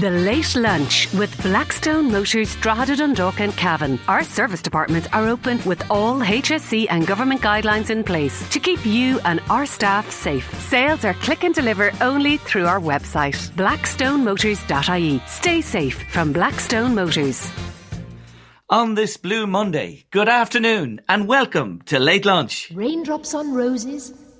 The Late Lunch with Blackstone Motors Drogheda Dundalk and Cavan. Our service departments are open with all HSE and government guidelines in place to keep you and our staff safe. Sales are click and deliver only through our website, blackstonemotors.ie. Stay safe from Blackstone Motors. On this Blue Monday, good afternoon and welcome to Late Lunch. Raindrops on roses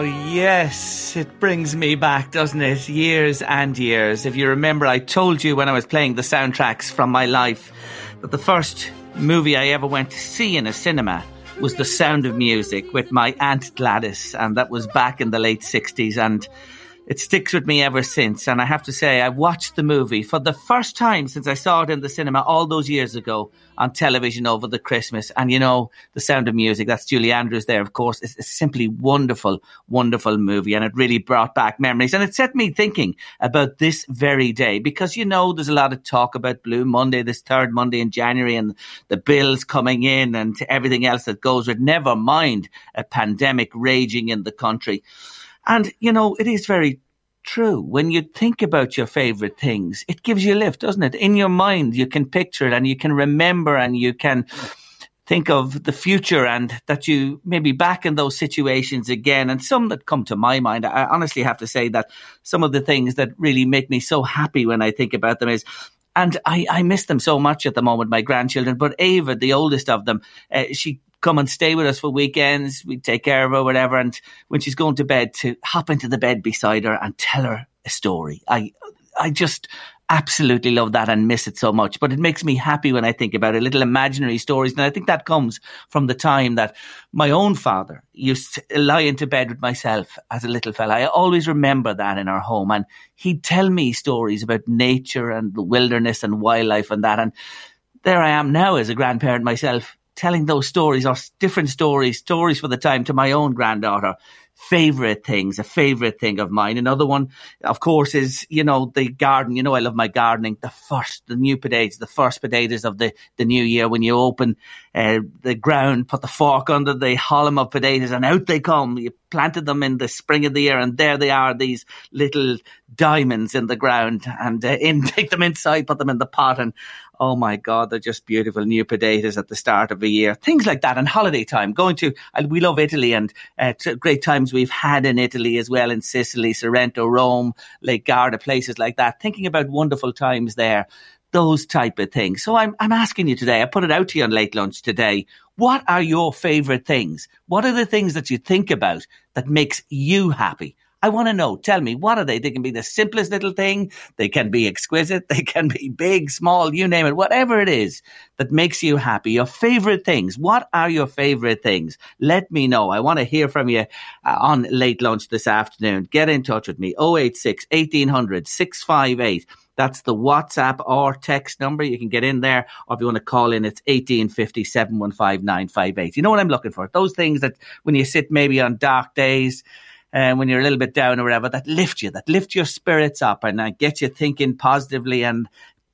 yes. It brings me back, doesn't it? Years and years. If you remember, I told you when I was playing the soundtracks from my life that the first movie I ever went to see in a cinema was The Sound of Music with my Aunt Gladys, and that was back in the late 60s. And it sticks with me ever since. And I have to say, I watched the movie for the first time since I saw it in the cinema all those years ago on television over the Christmas. And you know, The Sound of Music, that's Julie Andrews there, of course. It's a simply wonderful, wonderful movie. And it really brought back memories. And it set me thinking about this very day because, you know, there's a lot of talk about Blue Monday, this third Monday in January and the bills coming in and everything else that goes with, never mind a pandemic raging in the country. And, you know, it is very true. When you think about your favorite things, it gives you a lift, doesn't it? In your mind, you can picture it and you can remember and you can think of the future and that you may be back in those situations again. And some that come to my mind, I honestly have to say that some of the things that really make me so happy when I think about them is and I, I miss them so much at the moment, my grandchildren. But Ava, the oldest of them, uh, she come and stay with us for weekends. We take care of her, whatever. And when she's going to bed, to hop into the bed beside her and tell her a story. I, I just absolutely love that and miss it so much. But it makes me happy when I think about it, little imaginary stories. And I think that comes from the time that my own father used to lie into bed with myself as a little fella. I always remember that in our home. And he'd tell me stories about nature and the wilderness and wildlife and that. And there I am now as a grandparent myself, telling those stories or different stories, stories for the time to my own granddaughter. Favorite things, a favorite thing of mine. Another one, of course, is, you know, the garden. You know, I love my gardening. The first, the new potatoes, the first potatoes of the, the new year when you open uh, the ground, put the fork under the hollow of potatoes and out they come. You planted them in the spring of the year and there they are, these little diamonds in the ground and uh, in, take them inside, put them in the pot and oh my God, they're just beautiful new potatoes at the start of the year. Things like that and holiday time. Going to, we love Italy and uh, great times we've had in Italy as well, in Sicily, Sorrento, Rome, Lake Garda, places like that. Thinking about wonderful times there. Those type of things. So I'm, I'm asking you today, I put it out to you on late lunch today. What are your favorite things? What are the things that you think about that makes you happy? I want to know. Tell me, what are they? They can be the simplest little thing. They can be exquisite. They can be big, small, you name it, whatever it is that makes you happy. Your favorite things. What are your favorite things? Let me know. I want to hear from you uh, on late lunch this afternoon. Get in touch with me. 086 1800 658. That's the WhatsApp or text number. You can get in there, or if you want to call in, it's 1850 715 958. You know what I'm looking for? Those things that when you sit maybe on dark days, uh, when you're a little bit down or whatever, that lift you, that lift your spirits up and uh, get you thinking positively and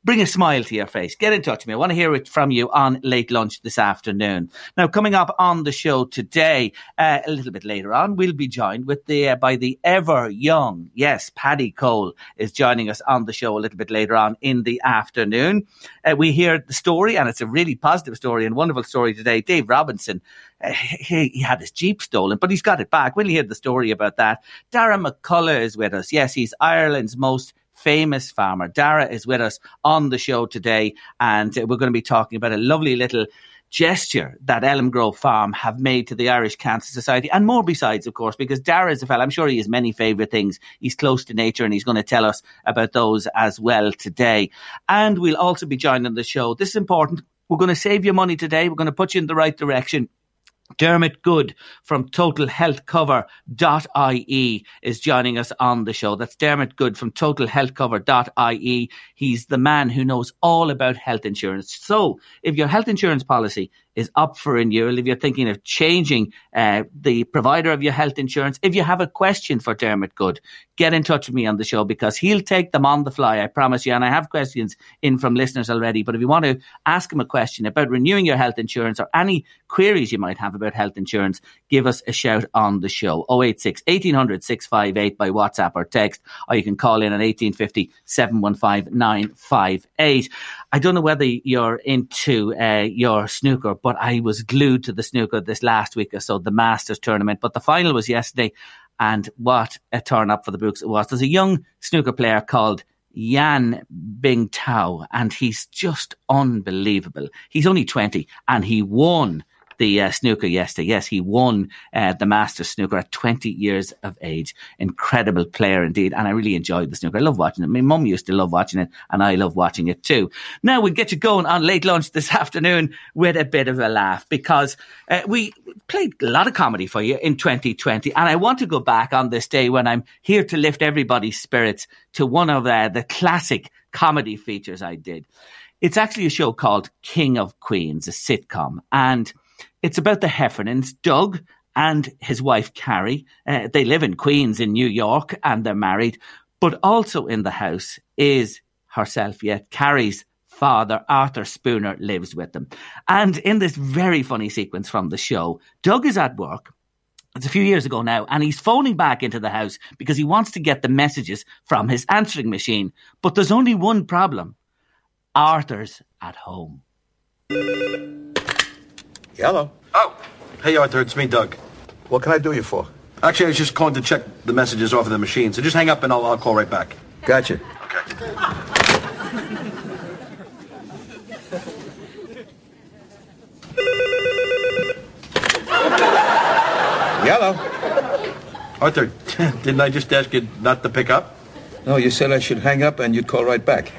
bring a smile to your face. Get in touch with me. I want to hear it from you on late lunch this afternoon. Now, coming up on the show today, uh, a little bit later on, we'll be joined with the uh, by the ever young, yes, Paddy Cole is joining us on the show a little bit later on in the afternoon. Uh, we hear the story, and it's a really positive story and wonderful story today. Dave Robinson uh, he, he, had his Jeep stolen, but he's got it back. We'll hear the story about that. Darragh McCullough is with us. Yes, he's Ireland's most famous farmer. Darragh is with us on the show today, and uh, we're going to be talking about a lovely little gesture that Elmgrove Farm have made to the Irish Cancer Society and more besides, of course, because Darragh is a fella, I'm sure he has many favourite things. He's close to nature and he's going to tell us about those as well today. And we'll also be joined on the show. This is important. We're going to save you money today. We're going to put you in the right direction. Dermot Goode from totalhealthcover.ie is joining us on the show. That's Dermot Goode from totalhealthcover.ie. He's the man who knows all about health insurance. So if your health insurance policy is up for renewal, if you're thinking of changing uh, the provider of your health insurance, if you have a question for Dermot Goode, get in touch with me on the show because he'll take them on the fly, I promise you. And I have questions in from listeners already. But if you want to ask him a question about renewing your health insurance or any queries you might have about health insurance, give us a shout on the show. 086 1800 658 by WhatsApp or text, or you can call in at 1850 715 958. I don't know whether you're into uh, your snooker, but I was glued to the snooker this last week or so, the Masters tournament. But the final was yesterday, and what a turn up for the books it was. There's a young snooker player called Yan Bingtao, and he's just unbelievable. He's only 20, and he won the uh, snooker yesterday. Yes, he won uh, the Masters snooker at 20 years of age. Incredible player indeed. And I really enjoyed the snooker. I love watching it. My mum used to love watching it and I love watching it too. Now we get you going on late lunch this afternoon with a bit of a laugh because uh, we played a lot of comedy for you in 2020. And I want to go back on this day when I'm here to lift everybody's spirits to one of uh, the classic comedy features I did. It's actually a show called King of Queens, a sitcom. And it's about the Heffernans, Doug and his wife Carrie. Uh, they live in Queens in New York and they're married. But also in the house is herself, yet Carrie's father, Arthur Spooner, lives with them. And in this very funny sequence from the show, Doug is at work. It's a few years ago now, and he's phoning back into the house because he wants to get the messages from his answering machine. But there's only one problem Arthur's at home. Hello. Oh, hey Arthur, it's me, Doug. What can I do you for? Actually, I was just calling to check the messages off of the machine. So just hang up and I'll, I'll call right back. Gotcha. Okay. Hello. Arthur, didn't I just ask you not to pick up? No, you said I should hang up and you'd call right back.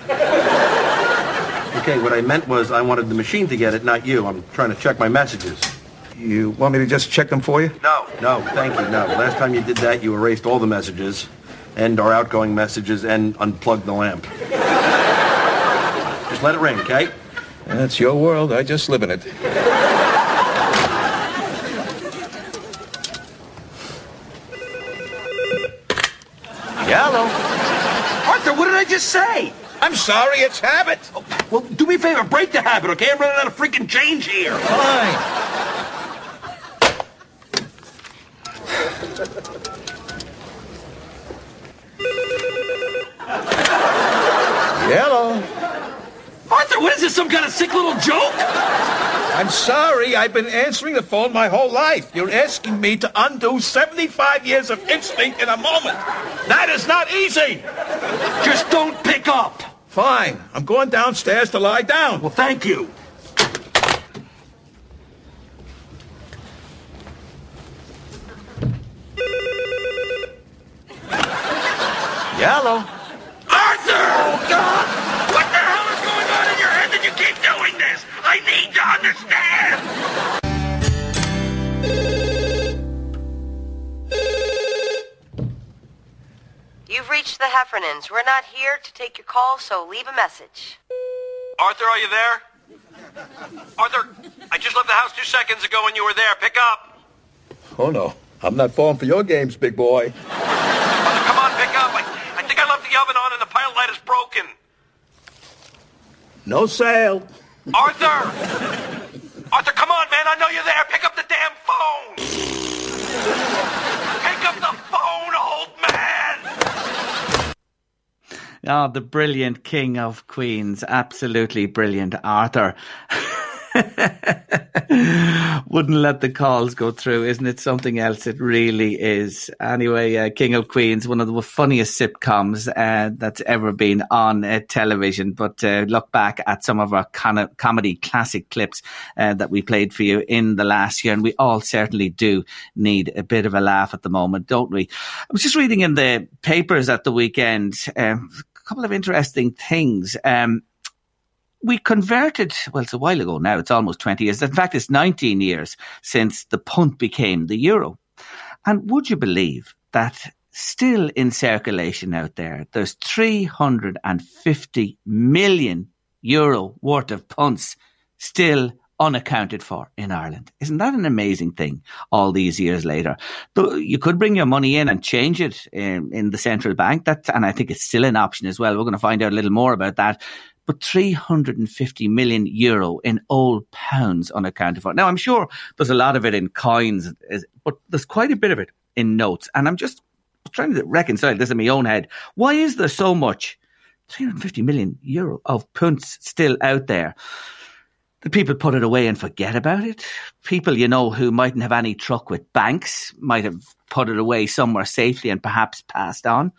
Okay, what I meant was I wanted the machine to get it, not you. I'm trying to check my messages. You want me to just check them for you? No, no, thank you, no. Last time you did that, you erased all the messages, and our outgoing messages, and unplugged the lamp. just let it ring, okay? That's your world. I just live in it. Hello. Arthur, what did I just say? I'm sorry, it's habit. Oh, well, do me a favor, break the habit, okay? I'm running out of freaking change here. Fine. Hello. Arthur, what is this, some kind of sick little joke? I'm sorry, I've been answering the phone my whole life. You're asking me to undo 75 years of instinct in a moment. That is not easy. Just don't pick. Fine. I'm going downstairs to lie down. Well, thank you. Yellow. Reached the Heffernans. We're not here to take your call, so leave a message. Arthur, are you there? Arthur, I just left the house two seconds ago and you were there. Pick up. Oh, no. I'm not falling for your games, big boy. Arthur, come on, pick up. I, I think I left the oven on and the pilot light is broken. No sale. Arthur! Arthur, come on, man. I know you're there. Pick up the damn phone. Pick up the phone, old man. Oh, the brilliant King of Queens. Absolutely brilliant, Arthur. Wouldn't let the calls go through. Isn't it something else? It really is. Anyway, uh, King of Queens, one of the funniest sitcoms uh, that's ever been on uh, television. But uh, look back at some of our con- comedy classic clips uh, that we played for you in the last year, and we all certainly do need a bit of a laugh at the moment, don't we? I was just reading in the papers at the weekend um, couple of interesting things. Um, we converted, well, it's a while ago now, it's almost 20 years. In fact, it's 19 years since the punt became the euro. And would you believe that still in circulation out there, there's 350 million euro worth of punts still unaccounted for in Ireland. Isn't that an amazing thing all these years later? You could bring your money in and change it in, in the central bank. That, and I think it's still an option as well. We're going to find out a little more about that but 350 million euro in old pounds unaccounted for. Now, I'm sure there's a lot of it in coins, but there's quite a bit of it in notes. And I'm just trying to reconcile this in my own head. Why is there so much 350 million euro of punts still out there? The people put it away and forget about it. People, you know, who mightn't have any truck with banks might have put it away somewhere safely and perhaps passed on.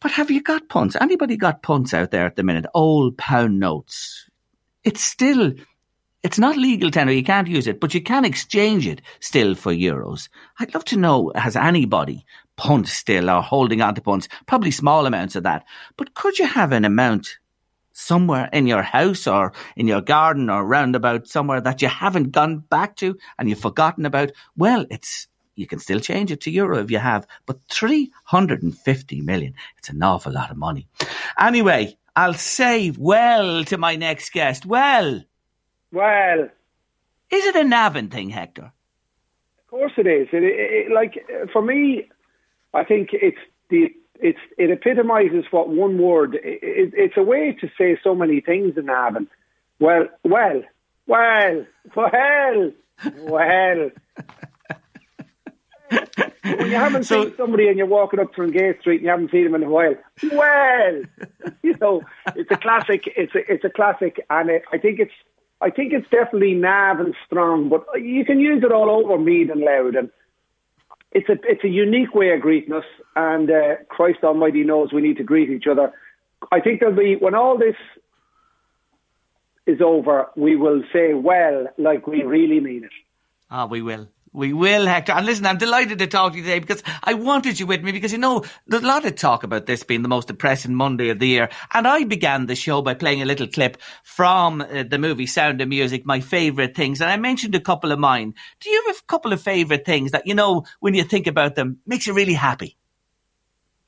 But have you got punts? Anybody got punts out there at the minute? Old pound notes. It's still, it's not legal tender. You can't use it, but you can exchange it still for euros. I'd love to know, has anybody punt still or holding on to punts? Probably small amounts of that. But could you have an amount somewhere in your house or in your garden or roundabout somewhere that you haven't gone back to and you've forgotten about? Well, it's you can still change it to euro if you have, but 350 million, it's an awful lot of money. Anyway, I'll say well to my next guest. Well. Well. Is it a Navan thing, Hector? Of course it is. It, it, it, like, for me, I think it's the it's it epitomizes what one word. It, it's a way to say so many things in Navan. Well, well, well, well, well when you haven't so, seen somebody and you're walking up from Gay Street and you haven't seen them in a while, well, you know, it's a classic. It's a it's a classic, and it, I think it's I think it's definitely Navan strong, but you can use it all over Meath and Louth, and it's a it's a unique way of greeting us. And uh, Christ Almighty knows we need to greet each other. I think there'll be when all this is over, we will say well, like we really mean it. Ah, we will. We will, Hector. And listen, I'm delighted to talk to you today because I wanted you with me because, you know, there's a lot of talk about this being the most depressing Monday of the year. And I began the show by playing a little clip from uh, the movie Sound of Music, my favourite things. And I mentioned a couple of mine. Do you have a couple of favourite things that, you know, when you think about them, makes you really happy?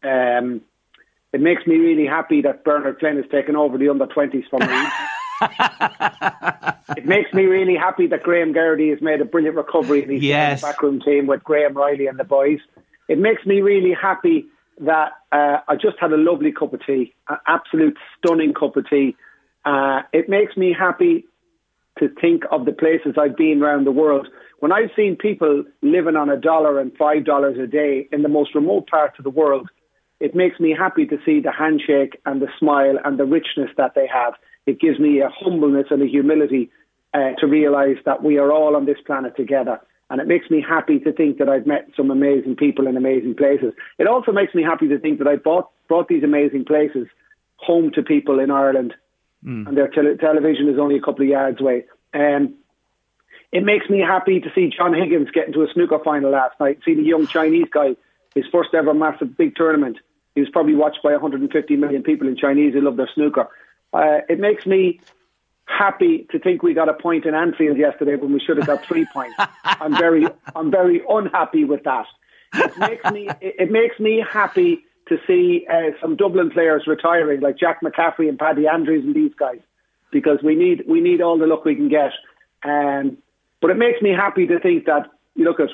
Um, it makes me really happy that Bernard Flynn has taken over the under 20s for me. it makes me really happy that Graham Geraghty has made a brilliant recovery in his yes. backroom team with Graham Riley and the boys. It makes me really happy that uh, I just had a lovely cup of tea, an absolute stunning cup of tea. Uh, it makes me happy to think of the places I've been around the world. When I've seen people living on a dollar and five dollars a day in the most remote parts of the world, it makes me happy to see the handshake and the smile and the richness that they have. It gives me a humbleness and a humility uh, to realise that we are all on this planet together. And it makes me happy to think that I've met some amazing people in amazing places. It also makes me happy to think that I brought, brought these amazing places home to people in Ireland, mm. and their te- television is only a couple of yards away. Um, it makes me happy to see John Higgins get into a snooker final last night, see the young Chinese guy, his first ever massive big tournament, he was probably watched by 150 million people in Chinese who love their snooker. Uh, it makes me happy to think we got a point in Anfield yesterday when we should have got three points. I'm very, I'm very unhappy with that. It makes me, it makes me happy to see uh, some Dublin players retiring, like Jack McCaffrey and Paddy Andrews and these guys, because we need, we need all the luck we can get. Um, but it makes me happy to think that you look at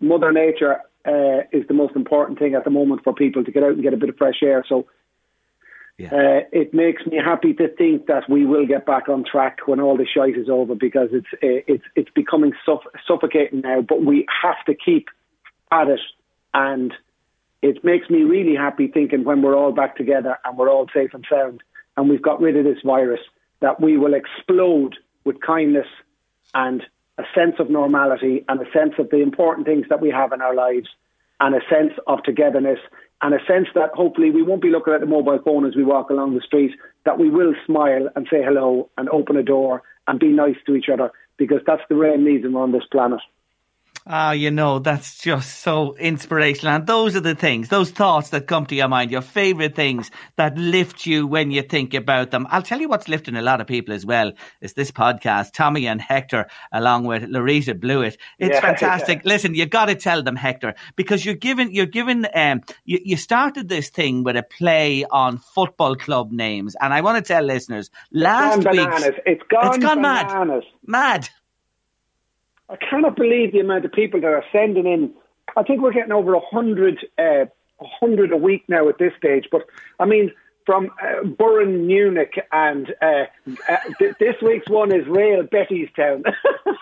Mother Nature uh, is the most important thing at the moment for people to get out and get a bit of fresh air. So yeah. uh, it makes me happy to think that we will get back on track when all the shite is over because it's uh, it's it's becoming suff- suffocating now. But we have to keep at it, and it makes me really happy thinking when we're all back together and we're all safe and sound and we've got rid of this virus that we will explode with kindness and a sense of normality and a sense of the important things that we have in our lives and a sense of togetherness and a sense that hopefully we won't be looking at the mobile phone as we walk along the street, that we will smile and say hello and open a door and be nice to each other because that's the real reason we're on this planet. Ah, you know, that's just so inspirational. And those are the things, those thoughts that come to your mind, your favourite things that lift you when you think about them. I'll tell you what's lifting a lot of people as well is this podcast, Tommy and Hector, along with Larita Blewett. It's yeah, fantastic. Yeah. Listen, you got to tell them, Hector, because you're given, you're given, um, you, you started this thing with a play on football club names. And I want to tell listeners, last week. It's gone, it's gone bananas. mad. Mad. I cannot believe the amount of people that are sending in. I think we're getting over a hundred, uh, a hundred a week now at this stage. But I mean, from uh, Burren Munich, and uh, uh, th- this week's one is Rail Bettystown.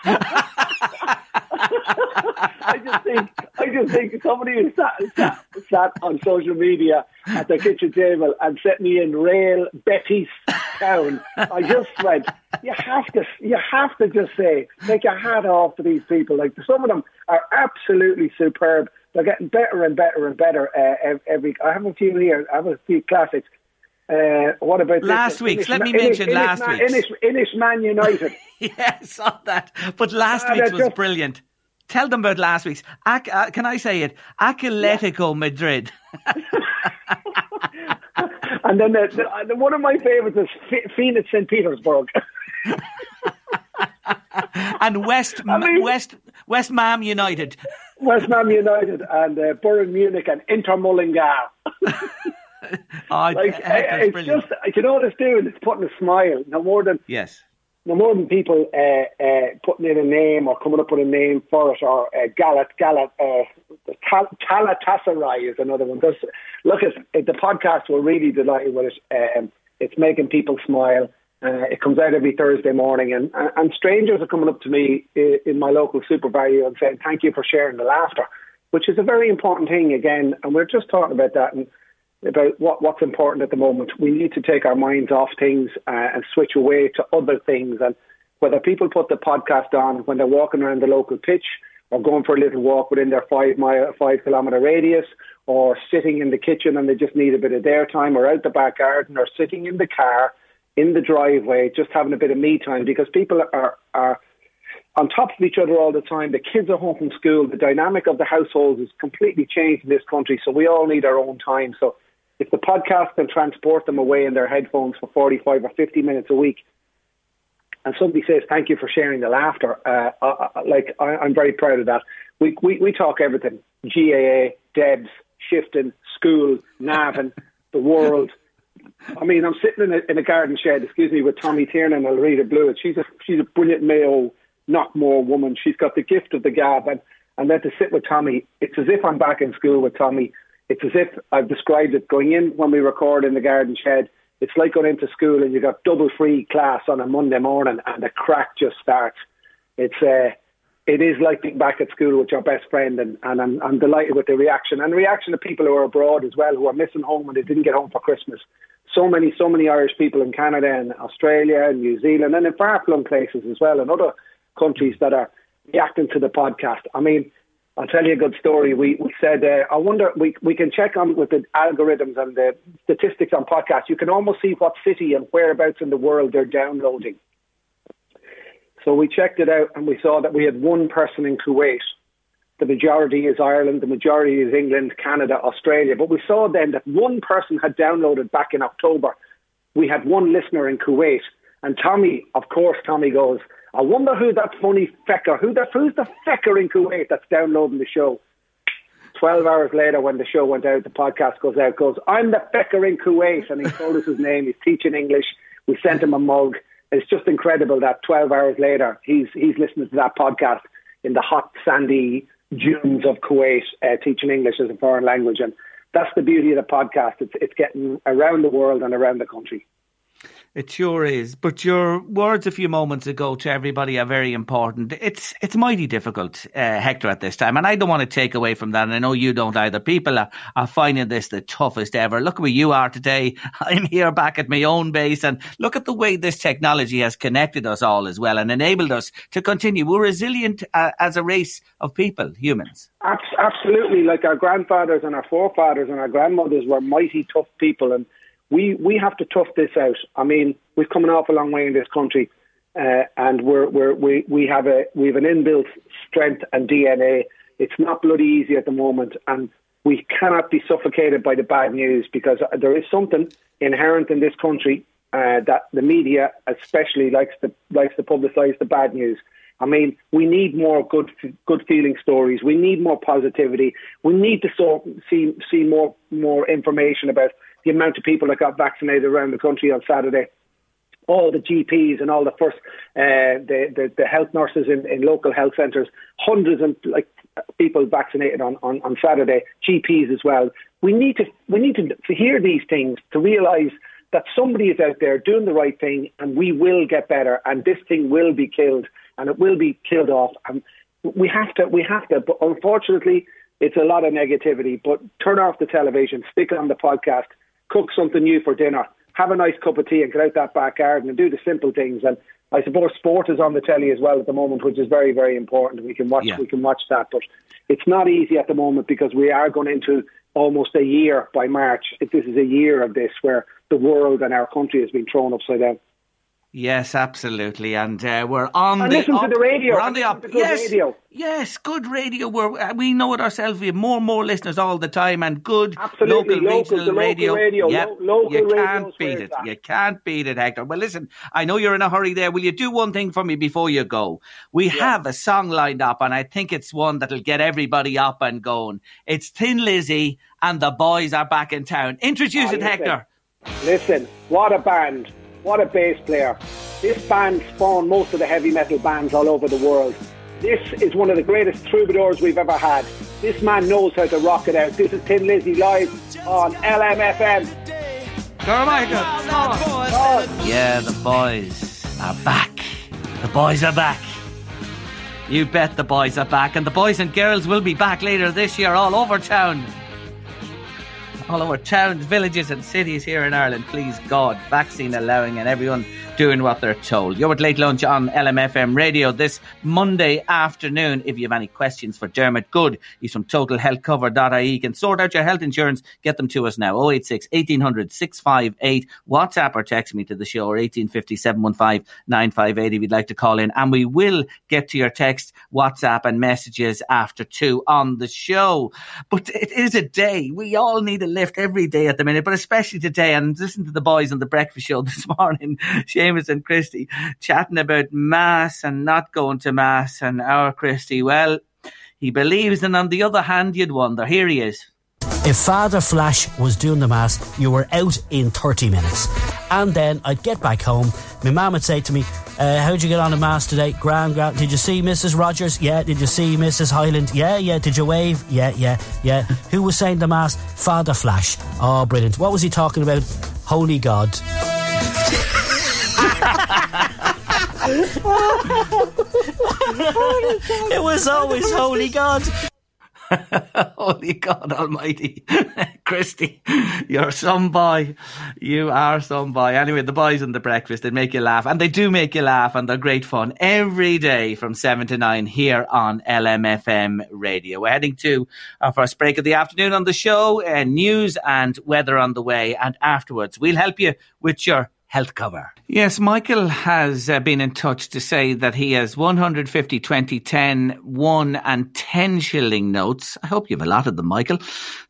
I just think, I just think somebody who sat, sat, sat on social media at the kitchen table and set me in Rail Betty's Town. I just went, you have to, you have to just say, take your hat off to these people. Like some of them are absolutely superb. They're getting better and better and better uh, every. I have a few here. I have a few classics. Uh, what about last week's? Let me mention last week. Inish, Inish Man United. yes, saw that. But last uh, week's was just, brilliant. Tell them about last week's. Ac- uh, can I say it? Atletico yeah. Madrid. and then the, the, one of my favourites is F- Phoenix St. Petersburg. and West I mean, West West Mam United. West Mam United and uh, Bayern Munich and Inter Mullingar. oh, like, it's brilliant. just you know what it's doing? It's putting a smile no more than yes no more than people uh, uh, putting in a name or coming up with a name for it, or uh, Galat Galat uh, Galatasaray is another one. Look, at the podcast, we're really delighted with it. Um, it's making people smile. Uh, it comes out every Thursday morning, and and strangers are coming up to me in, in my local SuperValu and saying thank you for sharing the laughter, which is a very important thing again. And we're just talking about that and about what, what's important at the moment. We need to take our minds off things uh, and switch away to other things. And whether people put the podcast on when they're walking around the local pitch or going for a little walk within their five mile, five kilometre radius, or sitting in the kitchen and they just need a bit of their time, or out the back garden, or sitting in the car, in the driveway, just having a bit of me time, because people are are on top of each other all the time. The kids are home from school. The dynamic of the households is completely changed in this country, so we all need our own time. So if the podcast can transport them away in their headphones for 45 or 50 minutes a week, and somebody says, thank you for sharing the laughter, uh, I, like, I, am very proud of that. We, we, we talk everything GAA, Debs, shifting, school, Navan, the world. I mean, I'm sitting in a, in a garden shed, excuse me, with Tommy Tiernan and Rita Blewett. She's a, she's a brilliant Mayo Knockmore woman. She's got the gift of the gab. And, and then to sit with Tommy, it's as if I'm back in school with Tommy it's as if I've described it going in when we record in the garden shed. It's like going into school and you've got double free class on a Monday morning and the crack just starts. It's uh, it is like being back at school with your best friend, and, and I'm, I'm delighted with the reaction and the reaction of people who are abroad as well, who are missing home and they didn't get home for Christmas. So many, so many Irish people in Canada and Australia and New Zealand and in far flung places as well, and other countries that are reacting to the podcast. I mean, I'll tell you a good story. We, we said, uh, I wonder, we, we can check on with the algorithms and the statistics on podcasts. You can almost see what city and whereabouts in the world they're downloading. So we checked it out and we saw that we had one person in Kuwait the majority is Ireland, the majority is England, Canada, Australia. But we saw then that one person had downloaded back in October. We had one listener in Kuwait, and Tommy, of course, Tommy goes, I wonder who that funny fecker, who that, who's the fecker in Kuwait that's downloading the show. 12 hours later, when the show went out, the podcast goes out, goes, I'm the fecker in Kuwait. And he told us his name. He's teaching English. We sent him a mug. It's just incredible that 12 hours later, he's, he's listening to that podcast in the hot, sandy dunes of Kuwait, uh, teaching English as a foreign language. And that's the beauty of the podcast. It's, it's getting around the world and around the country. It sure is. But your words a few moments ago to everybody are very important. It's it's mighty difficult, uh, Hector, at this time. And I don't want to take away from that. And I know you don't either. People are, are finding this the toughest ever. Look at where you are today. I'm here back at my own base. And look at the way this technology has connected us all as well and enabled us to continue. We're resilient uh, as a race of people, humans. Absolutely. Like our grandfathers and our forefathers and our grandmothers were mighty tough people. And we we have to tough this out. I mean, we've come an awful long way in this country, uh, and we're, we're we we have a we have an inbuilt strength and DNA. It's not bloody easy at the moment, and we cannot be suffocated by the bad news because there is something inherent in this country uh, that the media, especially, likes to likes to publicise the bad news. I mean, we need more good good feeling stories. We need more positivity. We need to so, see see more more information about the amount of people that got vaccinated around the country on Saturday. All the GPs and all the first, uh, the, the, the health nurses in, in local health centres, hundreds of like people vaccinated on, on, on Saturday, GPs as well. We need to we need to, to hear these things to realise that somebody is out there doing the right thing, and we will get better, and this thing will be killed, and it will be killed off. And we have to we have to. But unfortunately, it's a lot of negativity. But turn off the television, stick on the podcast, cook something new for dinner, have a nice cup of tea, and get out that back garden and do the simple things. And I suppose sport is on the telly as well at the moment, which is very, very important. We can watch, yeah. we can watch that, but it's not easy at the moment because we are going into almost a year by March. This is a year of this where the world and our country has been thrown upside down. Yes, absolutely, and uh, we're on and the listen up, to the radio. We're on the up. Yes, radio. yes, good radio. We're, uh, we know it ourselves. We have more and more listeners all the time, and good absolutely. local, local regional radio. Local radio. Yep. Lo- local you can't beat it. That. You can't beat it, Hector. Well, listen, I know you're in a hurry there. Will you do one thing for me before you go? We yeah. have a song lined up, and I think it's one that'll get everybody up and going. It's Thin Lizzy, and the boys are back in town. Introduce oh, it, listen, Hector. Listen, what a band! What a bass player. This band spawned most of the heavy metal bands all over the world. This is one of the greatest troubadours we've ever had. This man knows how to rock it out. This is Thin Lizzy live on LMFM. Carmichael. Oh. Yeah, the boys are back. The boys are back. You bet the boys are back, and the boys and girls will be back later this year all over town all over towns, villages, and cities here in Ireland. Please God, vaccine allowing, and everyone doing what they're told. You're at Late Lunch on LMFM Radio this Monday afternoon. If you have any questions for Dermot Goode, he's from totalhealthcover.ie. You can sort out your health insurance. Get them to us now. 086 1800 658. WhatsApp or text me to the show or 1850 715 958 if you'd like to call in. And we will get to your text, WhatsApp, and messages after two on the show. But it is a day. We all need a lift every day at the minute, but especially today. And listen to the boys on the breakfast show this morning. Seamus and Christy chatting about mass and not going to mass, and our Christy, well, he believes, and on the other hand, you'd wonder. Here he is. If Father Flash was doing the mass, you were out in 30 minutes. And then I'd get back home. My mum would say to me, uh, How'd you get on the mass today? Grand, grand. Did you see Mrs. Rogers? Yeah. Did you see Mrs. Highland? Yeah, yeah. Did you wave? Yeah, yeah, yeah. Who was saying the mass? Father Flash. Oh, brilliant. What was he talking about? Holy God. it was always Holy God. Holy God Almighty. Christy, you're some boy. You are some boy. Anyway, the boys and the breakfast, they make you laugh. And they do make you laugh, and they're great fun every day from 7 to 9 here on LMFM radio. We're heading to our first break of the afternoon on the show, uh, news and weather on the way. And afterwards, we'll help you with your health cover. Yes, Michael has uh, been in touch to say that he has 150, 20, 10, 1 and 10 shilling notes. I hope you have a lot of them, Michael.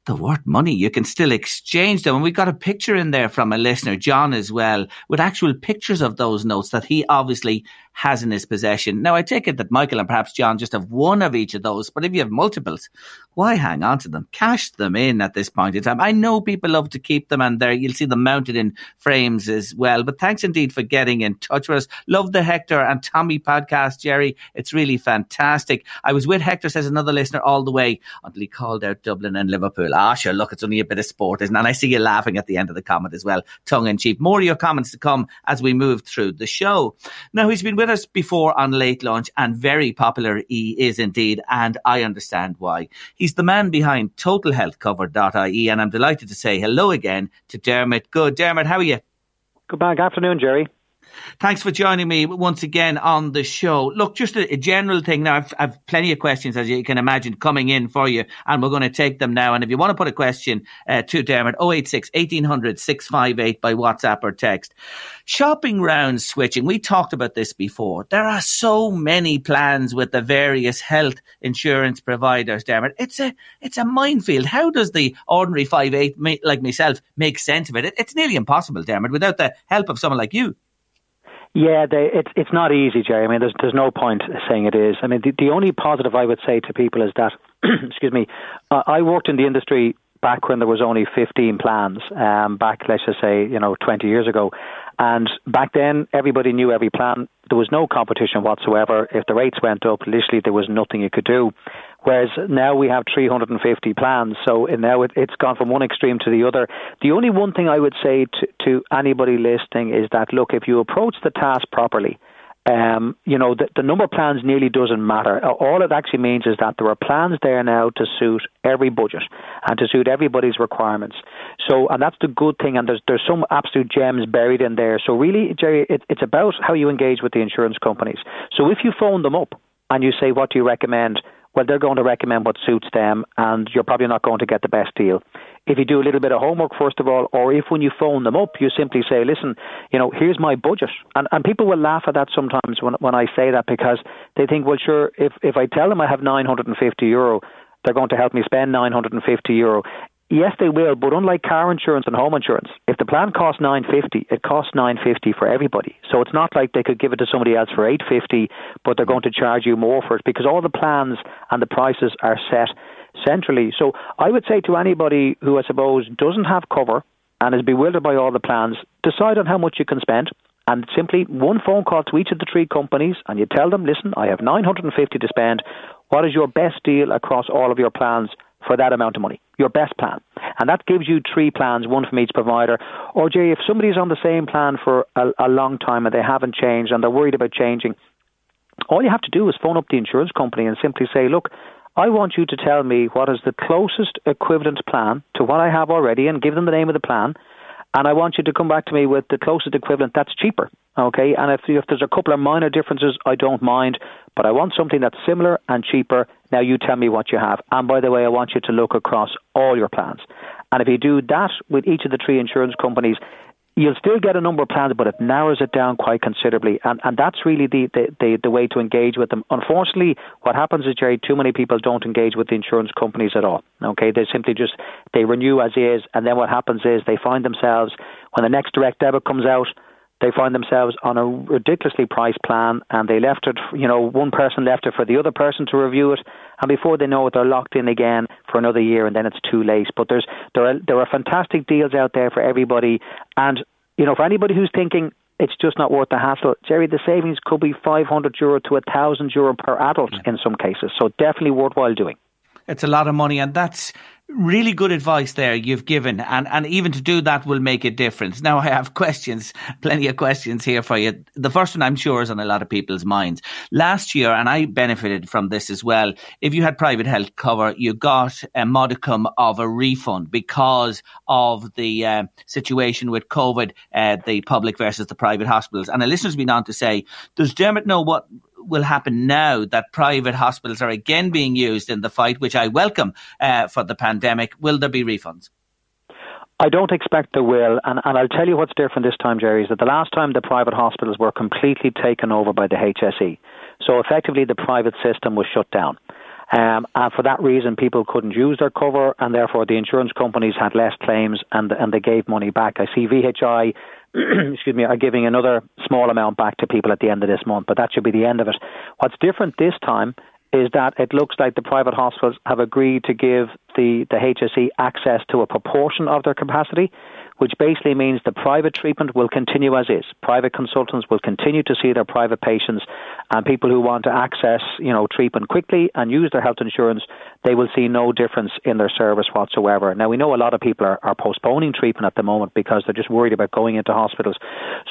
They're worth money. You can still exchange them. And we got a picture in there from a listener, John, as well, with actual pictures of those notes that he obviously has in his possession. Now, I take it that Michael and perhaps John just have one of each of those, but if you have multiples, why hang on to them? Cash them in at this point in time. I know people love to keep them and there you'll see them mounted in frames as well. But thanks indeed for getting in touch with us. Love the Hector and Tommy podcast, Jerry. It's really fantastic. I was with Hector, says another listener, all the way until he called out Dublin and Liverpool. Ah, sure, look, it's only a bit of sport, isn't it? And I see you laughing at the end of the comment as well, tongue in cheek. More of your comments to come as we move through the show. Now, he's been with us before on Late Lunch and very popular he is indeed, and I understand why. He's the man behind TotalHealthCover.ie, and I'm delighted to say hello again to Dermot Goode. Dermot, how are you? Good afternoon, Jerry. Thanks for joining me once again on the show. Look, just a, a general thing now. I've, I've, plenty of questions, as you can imagine, coming in for you, and we're going to take them now. And if you want to put a question uh, to Dermot, 086 1800 658 by WhatsApp or text. Shopping round switching. We talked about this before. There are so many plans with the various health insurance providers, Dermot. It's a it's a minefield. How does the ordinary five eight like myself make sense of it? It's nearly impossible, Dermot, without the help of someone like you. Yeah, they, it's it's not easy, Jerry. I mean, there's there's no point saying it is. I mean, the, the only positive I would say to people is that, excuse me, uh, I worked in the industry back when there was only 15 plans, um, back let's just say you know 20 years ago, and back then everybody knew every plan. There was no competition whatsoever. If the rates went up, literally there was nothing you could do. Whereas now we have 350 plans, so now it, has gone from one extreme to the other. The only one thing I would say to, to anybody listening is that look, if you approach the task properly, um, you know, the, the, number of plans nearly doesn't matter. All it actually means is that there are plans there now to suit every budget and to suit everybody's requirements. So, and that's the good thing. And there's there's some absolute gems buried in there. So, really, Jerry, it, it's about how you engage with the insurance companies. So, if you phone them up and you say, "What do you recommend?" well, they're going to recommend what suits them, and you're probably not going to get the best deal. If you do a little bit of homework, first of all, or if when you phone them up, you simply say, listen, you know, here's my budget. And, and people will laugh at that sometimes when, when I say that because they think, well, sure, if, if I tell them I have 950 euro, they're going to help me spend 950 euro. Yes, they will, but unlike car insurance and home insurance, if the plan costs nine fifty, it costs nine fifty for everybody. So it's not like they could give it to somebody else for eight fifty, but they're going to charge you more for it because all the plans and the prices are set centrally. So I would say to anybody who I suppose doesn't have cover and is bewildered by all the plans, decide on how much you can spend. And simply one phone call to each of the three companies, and you tell them, listen, I have 950 to spend. What is your best deal across all of your plans? for that amount of money, your best plan. And that gives you three plans, one from each provider. Or, Jay, if somebody's on the same plan for a, a long time and they haven't changed and they're worried about changing, all you have to do is phone up the insurance company and simply say, look, I want you to tell me what is the closest equivalent plan to what I have already and give them the name of the plan. And I want you to come back to me with the closest equivalent that's cheaper. Okay, and if, if there's a couple of minor differences, I don't mind, but I want something that's similar and cheaper. Now you tell me what you have. And by the way, I want you to look across all your plans. And if you do that with each of the three insurance companies, you'll still get a number of plans, but it narrows it down quite considerably. And, and that's really the, the, the, the way to engage with them. Unfortunately, what happens is, Jerry, too many people don't engage with the insurance companies at all. Okay, they simply just, they renew as is. And then what happens is they find themselves, when the next direct debit comes out, they find themselves on a ridiculously priced plan and they left it, you know, one person left it for the other person to review it and before they know it they're locked in again for another year and then it's too late. But there's there are there are fantastic deals out there for everybody and you know, for anybody who's thinking it's just not worth the hassle. Jerry, the savings could be 500 euro to 1,000 euro per adult in some cases. So definitely worthwhile doing. It's a lot of money, and that's really good advice there you've given and, and even to do that will make a difference. Now I have questions, plenty of questions here for you. The first one I'm sure is on a lot of people's minds. Last year, and I benefited from this as well, if you had private health cover, you got a modicum of a refund because of the uh, situation with COVID, uh, the public versus the private hospitals. And a listener's been on to say, does Dermot know what will happen now that private hospitals are again being used in the fight, which I welcome uh, for the pandemic? Will there be refunds? I don't expect there will, and, and I'll tell you what's different this time, Jerry, is that the last time the private hospitals were completely taken over by the HSE. So effectively, the private system was shut down. Um, and for that reason, people couldn't use their cover, and therefore the insurance companies had less claims, and and they gave money back. I see VHI, excuse me, are giving another small amount back to people at the end of this month, but that should be the end of it. What's different this time is that it looks like the private hospitals have agreed to give the, the HSE access to a proportion of their capacity which basically means the private treatment will continue as is. Private consultants will continue to see their private patients, and people who want to access, you know, treatment quickly and use their health insurance, they will see no difference in their service whatsoever. Now we know a lot of people are, are postponing treatment at the moment because they're just worried about going into hospitals.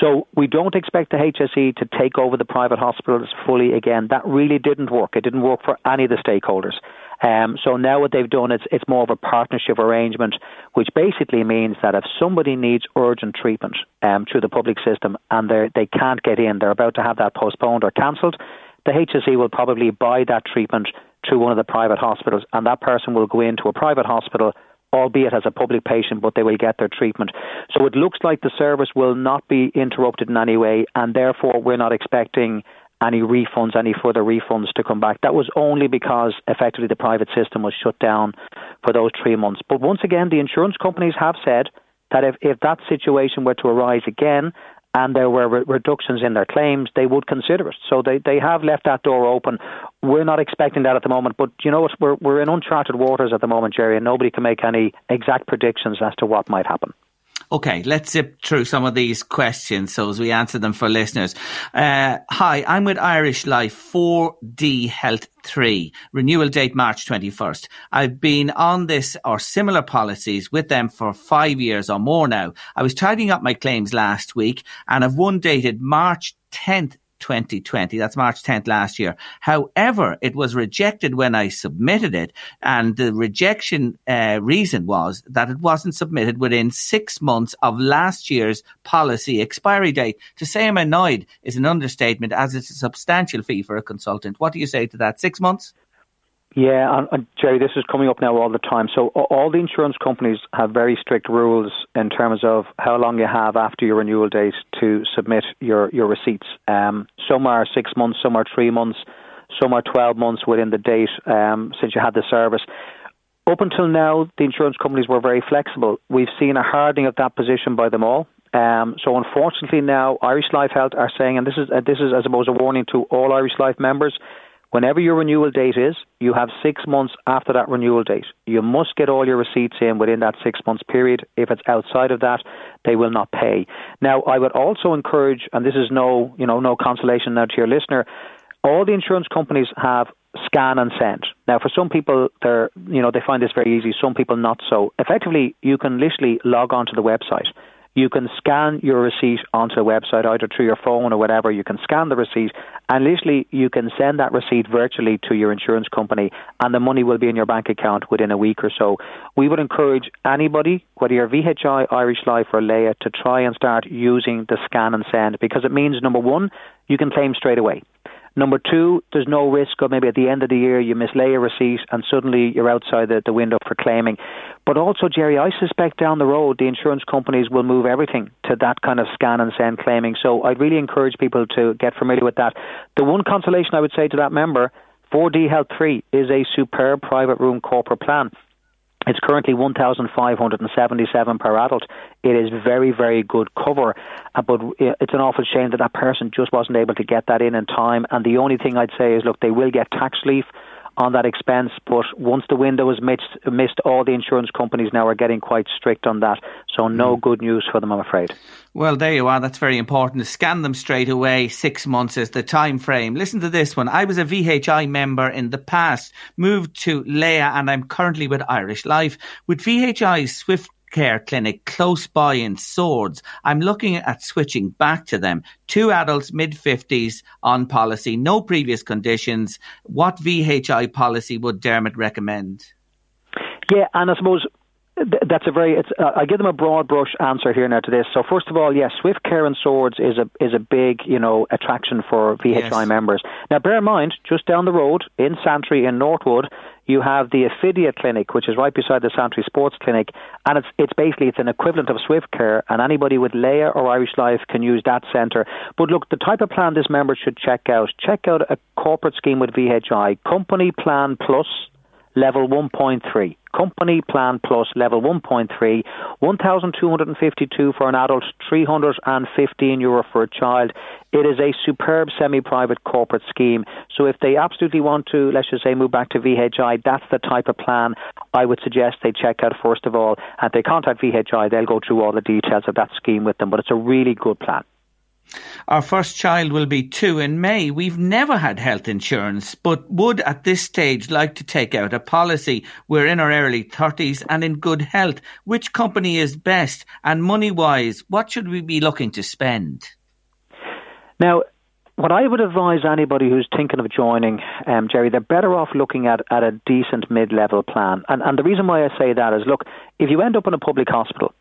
So we don't expect the HSE to take over the private hospitals fully again. That really didn't work. It didn't work for any of the stakeholders. Um, so now what they've done is it's more of a partnership arrangement, which basically means that if somebody needs urgent treatment um, through the public system and they they can't get in, they're about to have that postponed or cancelled, the HSE will probably buy that treatment through one of the private hospitals, and that person will go into a private hospital albeit as a public patient, but they will get their treatment. So it looks like the service will not be interrupted in any way, and therefore we're not expecting any refunds, any further refunds to come back. That was only because effectively the private system was shut down for those three months. But once again, the insurance companies have said that if, if that situation were to arise again and there were re- reductions in their claims, they would consider it. So they, they have left that door open. We're not expecting that at the moment, but you know what? We're, we're in uncharted waters at the moment, Jerry, and nobody can make any exact predictions as to what might happen. Okay, let's zip through some of these questions so as we answer them for listeners. Uh, hi, I'm with Irish Life 4D Health 3, renewal date March 21st. I've been on this or similar policies with them for five years or more now. I was tidying up my claims last week and I've one dated March 10th 2020. That's March 10th last year. However, it was rejected when I submitted it, and the rejection uh, reason was that it wasn't submitted within six months of last year's policy expiry date. To say I'm annoyed is an understatement, as it's a substantial fee for a consultant. What do you say to that? Six months? Yeah, and, and, Jerry, this is coming up now all the time. So all the insurance companies have very strict rules in terms of how long you have after your renewal date to submit your your receipts. Um, some are six months, some are three months, some are twelve months within the date um, since you had the service. Up until now, the insurance companies were very flexible. We've seen a hardening of that position by them all. Um, so unfortunately now, Irish Life Health are saying, and this is uh, this is I suppose a warning to all Irish Life members Whenever your renewal date is, you have six months after that renewal date. You must get all your receipts in within that six months period. If it's outside of that, they will not pay. Now, I would also encourage, and this is no, you know, no consolation now to your listener, all the insurance companies have scan and send. Now, for some people, they're, you know, they find this very easy. Some people not so. Effectively, you can literally log on to the website you can scan your receipt onto the website either through your phone or whatever. You can scan the receipt and literally you can send that receipt virtually to your insurance company and the money will be in your bank account within a week or so. We would encourage anybody, whether you're VHI, Irish Life or Laya, to try and start using the scan and send because it means number one, you can claim straight away. Number two, there's no risk of maybe at the end of the year you mislay a receipt and suddenly you're outside the, the window for claiming. But also, Jerry, I suspect down the road the insurance companies will move everything to that kind of scan and send claiming. So I'd really encourage people to get familiar with that. The one consolation I would say to that member 4D Health 3 is a superb private room corporate plan. It's currently 1,577 per adult. It is very, very good cover, uh, but it's an awful shame that that person just wasn't able to get that in in time. And the only thing I'd say is, look, they will get tax relief on that expense. But once the window is missed, missed, all the insurance companies now are getting quite strict on that. So no mm. good news for them, I'm afraid. Well, there you are. That's very important. To scan them straight away. Six months is the time frame. Listen to this one. I was a VHI member in the past, moved to Laya, and I'm currently with Irish Life. With VHI's Swift care clinic close by in Swords. I'm looking at switching back to them. Two adults, mid 50s on policy, no previous conditions. What VHI policy would Dermot recommend? Yeah, and I suppose that's a very. It's, uh, I give them a broad brush answer here now to this. So first of all, yes, Swift Care and Swords is a is a big you know attraction for VHI yes. members. Now bear in mind, just down the road in Santry in Northwood, You have the Affidea Clinic, which is right beside the Santry Sports Clinic, and it's it's basically it's an equivalent of Swift Care, and anybody with Laya or Irish Life can use that centre. But look, the type of plan this member should check out: check out a corporate scheme with VHI, Company Plan Plus, level 1.3. Company Plan Plus level 1.3, 1,252 for an adult, 315 euro for a child. It is a superb semi-private corporate scheme. So if they absolutely want to, let's just say, move back to VHI, that's the type of plan I would suggest they check out first of all. And they contact VHI, they'll go through all the details of that scheme with them. But it's a really good plan. Our first child will be two in May. We've never had health insurance, but would at this stage like to take out a policy. We're in our early 30s and in good health. Which company is best? And money wise, what should we be looking to spend? Now, what I would advise anybody who's thinking of joining, um, Jerry, they're better off looking at, at a decent mid level plan. And, and the reason why I say that is look, if you end up in a public hospital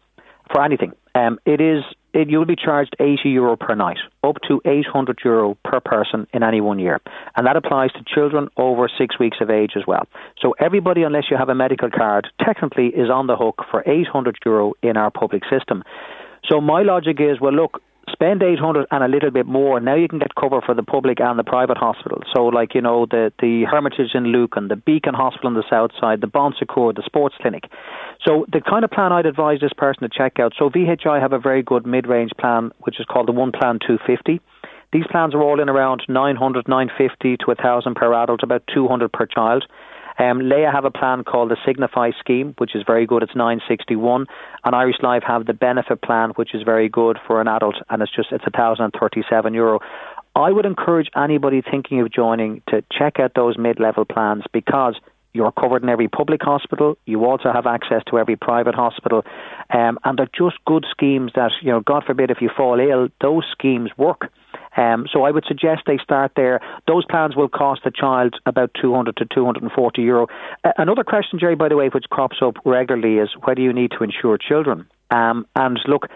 for anything, um, it is it, you'll be charged 80 euro per night, up to 800 euro per person in any one year. And that applies to children over six weeks of age as well. So everybody, unless you have a medical card, technically is on the hook for 800 euro in our public system. So my logic is, well, look, spend 800 and a little bit more. Now you can get cover for the public and the private hospitals. So, like, you know, the, the Hermitage in Lucan, the Beacon Hospital on the south side, the Bon Secours, the sports clinic. So, the kind of plan I'd advise this person to check out. So, VHI have a very good mid range plan, which is called the One Plan 250. These plans are all in around 900, 950 to 1,000 per adult, about 200 per child. Um, Laya have a plan called the Signify scheme, which is very good. It's 961, and Irish Life have the benefit plan, which is very good for an adult, and it's just it's 1,037 euro. I would encourage anybody thinking of joining to check out those mid-level plans because you're covered in every public hospital. You also have access to every private hospital, um, and they're just good schemes that you know. God forbid if you fall ill, those schemes work. Um, so I would suggest they start there. Those plans will cost the child about 200 to 240 euro. Uh, another question, Jerry, by the way, which crops up regularly is whether you need to insure children. Um, and look,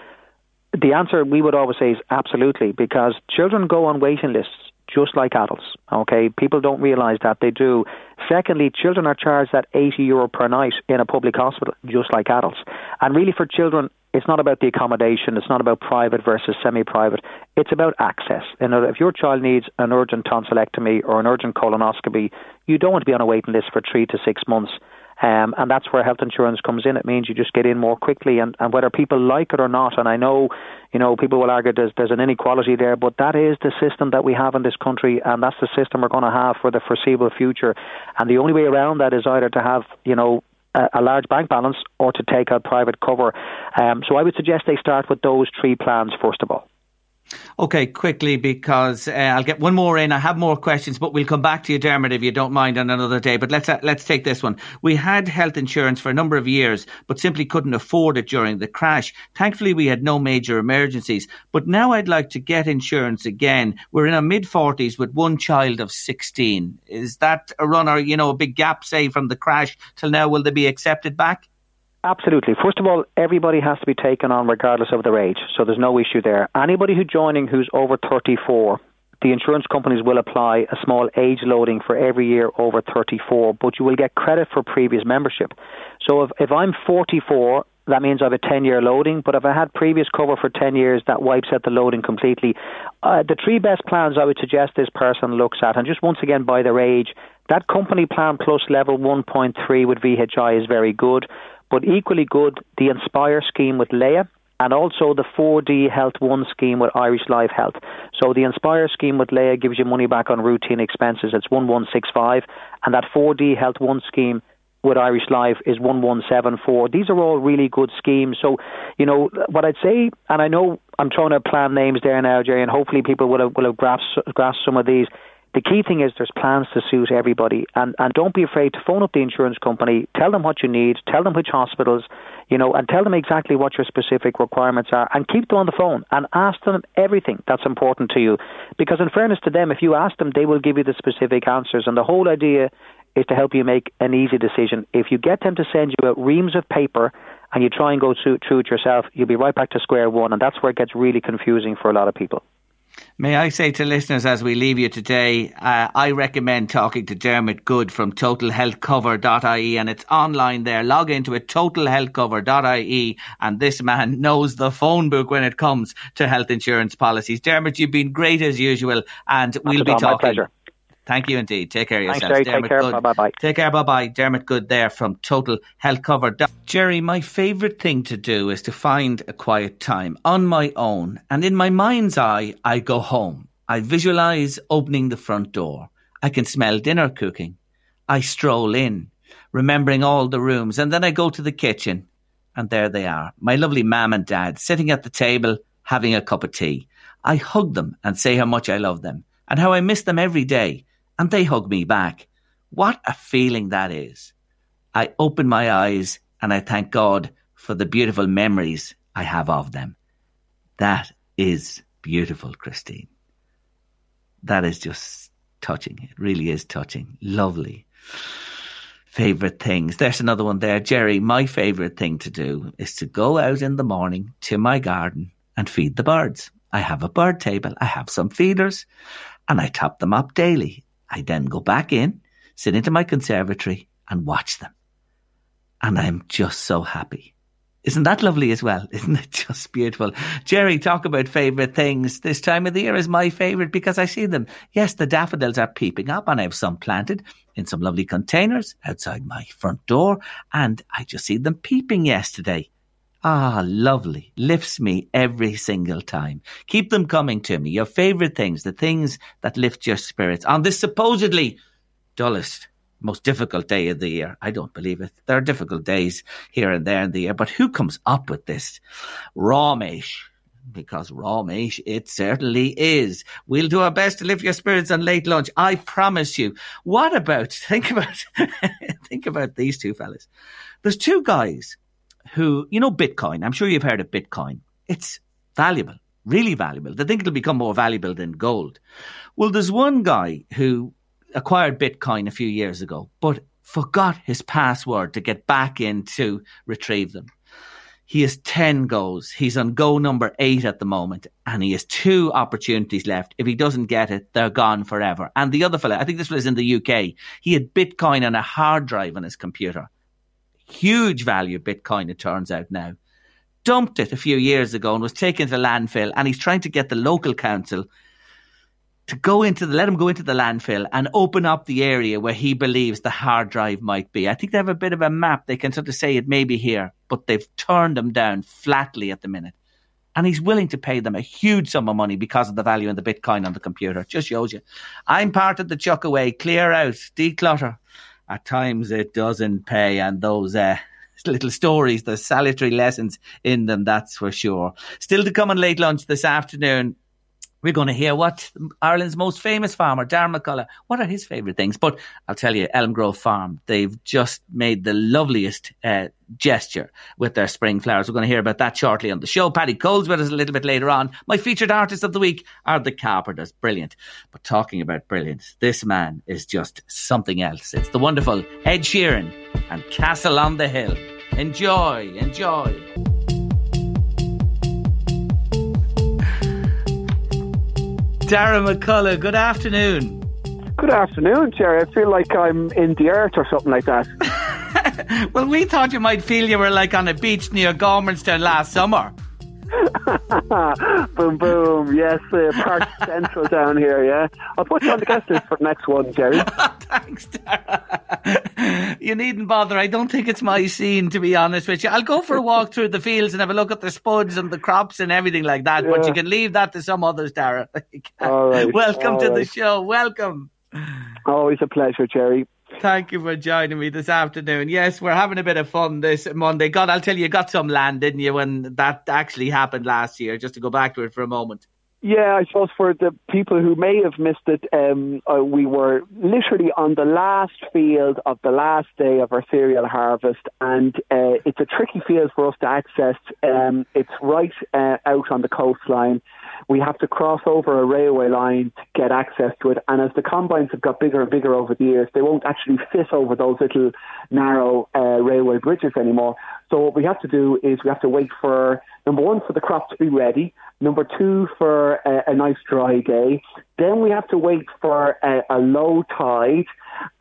the answer we would always say is absolutely, because children go on waiting lists just like adults. Okay, people don't realise that they do. Secondly, children are charged at 80 euro per night in a public hospital, just like adults. And really, for children, it's not about the accommodation. It's not about private versus semi-private. It's about access. And if your child needs an urgent tonsillectomy or an urgent colonoscopy, you don't want to be on a waiting list for three to six months. Um, and that's where health insurance comes in. It means you just get in more quickly, and, and whether people like it or not. And I know, you know, people will argue there's there's an inequality there, but that is the system that we have in this country, and that's the system we're going to have for the foreseeable future. And the only way around that is either to have, you know, a, large bank balance or to take out private cover. Um, so I would suggest they start with those three plans first of all. Okay, quickly because uh, I'll get one more in. I have more questions, but we'll come back to you, Dermot, if you don't mind, on another day. But let's uh, let's take this one. We had health insurance for a number of years, but simply couldn't afford it during the crash. Thankfully, we had no major emergencies. But now I'd like to get insurance again. We're in our mid forties with one child of sixteen. Is that a runner? you know a big gap, say, from the crash till now? Will they be accepted back? Absolutely. First of all, everybody has to be taken on regardless of their age, so there's no issue there. Anybody who's joining who's over 34, the insurance companies will apply a small age loading for every year over 34, but you will get credit for previous membership. So if, if I'm 44, that means I have a 10 year loading, but if I had previous cover for 10 years, that wipes out the loading completely. Uh, the three best plans I would suggest this person looks at, and just once again by their age, that company plan plus level 1.3 with VHI is very good. But equally good, the Inspire scheme with Laya and also the 4D Health One scheme with Irish Life Health. So the Inspire scheme with Laya gives you money back on routine expenses. It's 1165 and that 4D Health One scheme with Irish Life is 1174. These are all really good schemes. So, you know, what I'd say, and I know I'm trying to plan names there now, Jerry, and hopefully people will have, will have grasped, grasped some of these the key thing is there's plans to suit everybody and, and don't be afraid to phone up the insurance company, tell them what you need, tell them which hospitals, you know, and tell them exactly what your specific requirements are and keep them on the phone and ask them everything that's important to you. Because in fairness to them, if you ask them, they will give you the specific answers and the whole idea is to help you make an easy decision. If you get them to send you out reams of paper and you try and go through, through it yourself, you'll be right back to square one and that's where it gets really confusing for a lot of people. May I say to listeners as we leave you today, uh, I recommend talking to Dermot Goode from totalhealthcover.ie and it's online there. Log into it, totalhealthcover.ie and this man knows the phone book when it comes to health insurance policies. Dermot, you've been great as usual and we'll be talking. Thank you indeed. Take care of Thanks, yourself. Jerry. Take care. Bye bye bye. Take care. Bye bye. Dermot Goode there from Total Health Cover. Jerry, my favourite thing to do is to find a quiet time on my own, and in my mind's eye, I go home. I visualise opening the front door. I can smell dinner cooking. I stroll in, remembering all the rooms, and then I go to the kitchen, and there they are, my lovely mam and dad, sitting at the table having a cup of tea. I hug them and say how much I love them and how I miss them every day and they hug me back. What a feeling that is. I open my eyes and I thank God for the beautiful memories I have of them. That is beautiful, Christine. That is just touching. It really is touching. Lovely. Favorite things. There's another one there. Jerry, my favorite thing to do is to go out in the morning to my garden and feed the birds. I have a bird table. I have some feeders and I top them up daily. I then go back in, sit into my conservatory and watch them. And I'm just so happy. Isn't that lovely as well? Isn't it just beautiful? Jerry, talk about favourite things. This time of the year is my favourite because I see them. Yes, the daffodils are peeping up and I have some planted in some lovely containers outside my front door and I just see them peeping yesterday. Ah, lovely. Lifts me every single time. Keep them coming to me. Your favourite things, the things that lift your spirits on this supposedly dullest, most difficult day of the year. I don't believe it. There are difficult days here and there in the year, but who comes up with this? Ramesh. Because Ramesh, it certainly is. We'll do our best to lift your spirits on late lunch. I promise you. What about, think about, think about these two fellas. There's two guys who, you know, Bitcoin. I'm sure you've heard of Bitcoin. It's valuable, really valuable. They think it'll become more valuable than gold. Well, there's one guy who acquired Bitcoin a few years ago, but forgot his password to get back in to retrieve them. He has 10 goes. He's on go number eight at the moment, and he has two opportunities left. If he doesn't get it, they're gone forever. And the other fellow, I think this was in the UK, he had Bitcoin on a hard drive on his computer huge value Bitcoin, it turns out now, dumped it a few years ago and was taken to landfill. And he's trying to get the local council to go into the, let him go into the landfill and open up the area where he believes the hard drive might be. I think they have a bit of a map. They can sort of say it may be here, but they've turned him down flatly at the minute. And he's willing to pay them a huge sum of money because of the value in the Bitcoin on the computer. Just shows you. I'm part of the chuck away, clear out, declutter at times it doesn't pay, and those uh, little stories, the salutary lessons in them, that's for sure. Still to come on late lunch this afternoon. We're going to hear what Ireland's most famous farmer, Darragh McCullough, what are his favourite things? But I'll tell you, Elm Grove Farm, they've just made the loveliest uh, gesture with their spring flowers. We're going to hear about that shortly on the show. Paddy Cole's with us a little bit later on. My featured artist of the week are the Carpenters. Brilliant. But talking about brilliant, this man is just something else. It's the wonderful Ed Sheeran and Castle on the Hill. Enjoy, enjoy. Darragh McCullough, good afternoon. Good afternoon, Jerry. I feel like I'm in the earth or something like that. well, we thought you might feel you were like on a beach near Gormanston last summer. boom, boom. Yes, uh, Park Central down here, yeah. I'll put you on the guest list for the next one, Jerry. Thanks, Darragh. you needn't bother. I don't think it's my scene, to be honest with you. I'll go for a walk through the fields and have a look at the spuds and the crops and everything like that, yeah. but you can leave that to some others, Darragh. All right. Welcome All to right. the show. Welcome. Always a pleasure, Jerry. Thank you for joining me this afternoon. Yes, we're having a bit of fun this Monday. God, I'll tell you, you got some land, didn't you, when that actually happened last year, just to go back to it for a moment. Yeah, I suppose for the people who may have missed it, um, uh, we were literally on the last field of the last day of our cereal harvest, and uh, it's a tricky field for us to access. Um, it's right uh, out on the coastline. We have to cross over a railway line to get access to it. And as the combines have got bigger and bigger over the years, they won't actually fit over those little narrow uh, railway bridges anymore. So what we have to do is we have to wait for number one for the crop to be ready, number two for a, a nice dry day. Then we have to wait for a, a low tide,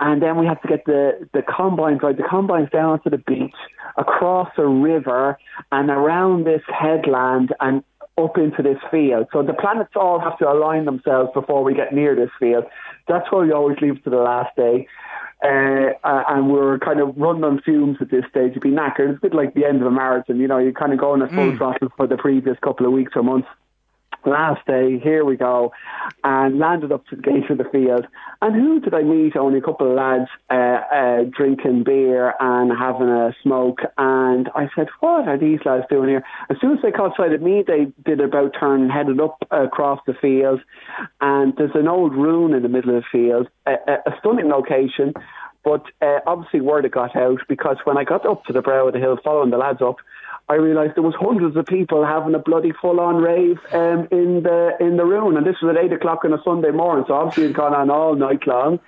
and then we have to get the the combines right. The combines down to the beach, across a river, and around this headland, and up into this field. So the planets all have to align themselves before we get near this field. That's why we always leave to the last day. Uh, and we're kind of running on fumes at this stage. You'd be knackered. It's a bit like the end of a marathon. You know, you're kind of going at full mm. throttle for the previous couple of weeks or months last day, here we go, and landed up to the gate of the field. And who did I meet? Only a couple of lads uh, uh, drinking beer and having a smoke. And I said, What are these lads doing here? As soon as they caught sight of me, they did about turn and headed up across the field. And there's an old ruin in the middle of the field, a, a, stunning location. But uh, obviously, word had got out because when I got up to the brow of the hill, following the lads up, I realised there was hundreds of people having a bloody full-on rave um, in the in the ruin, and this was at eight o'clock on a Sunday morning. So obviously it's gone on all night long,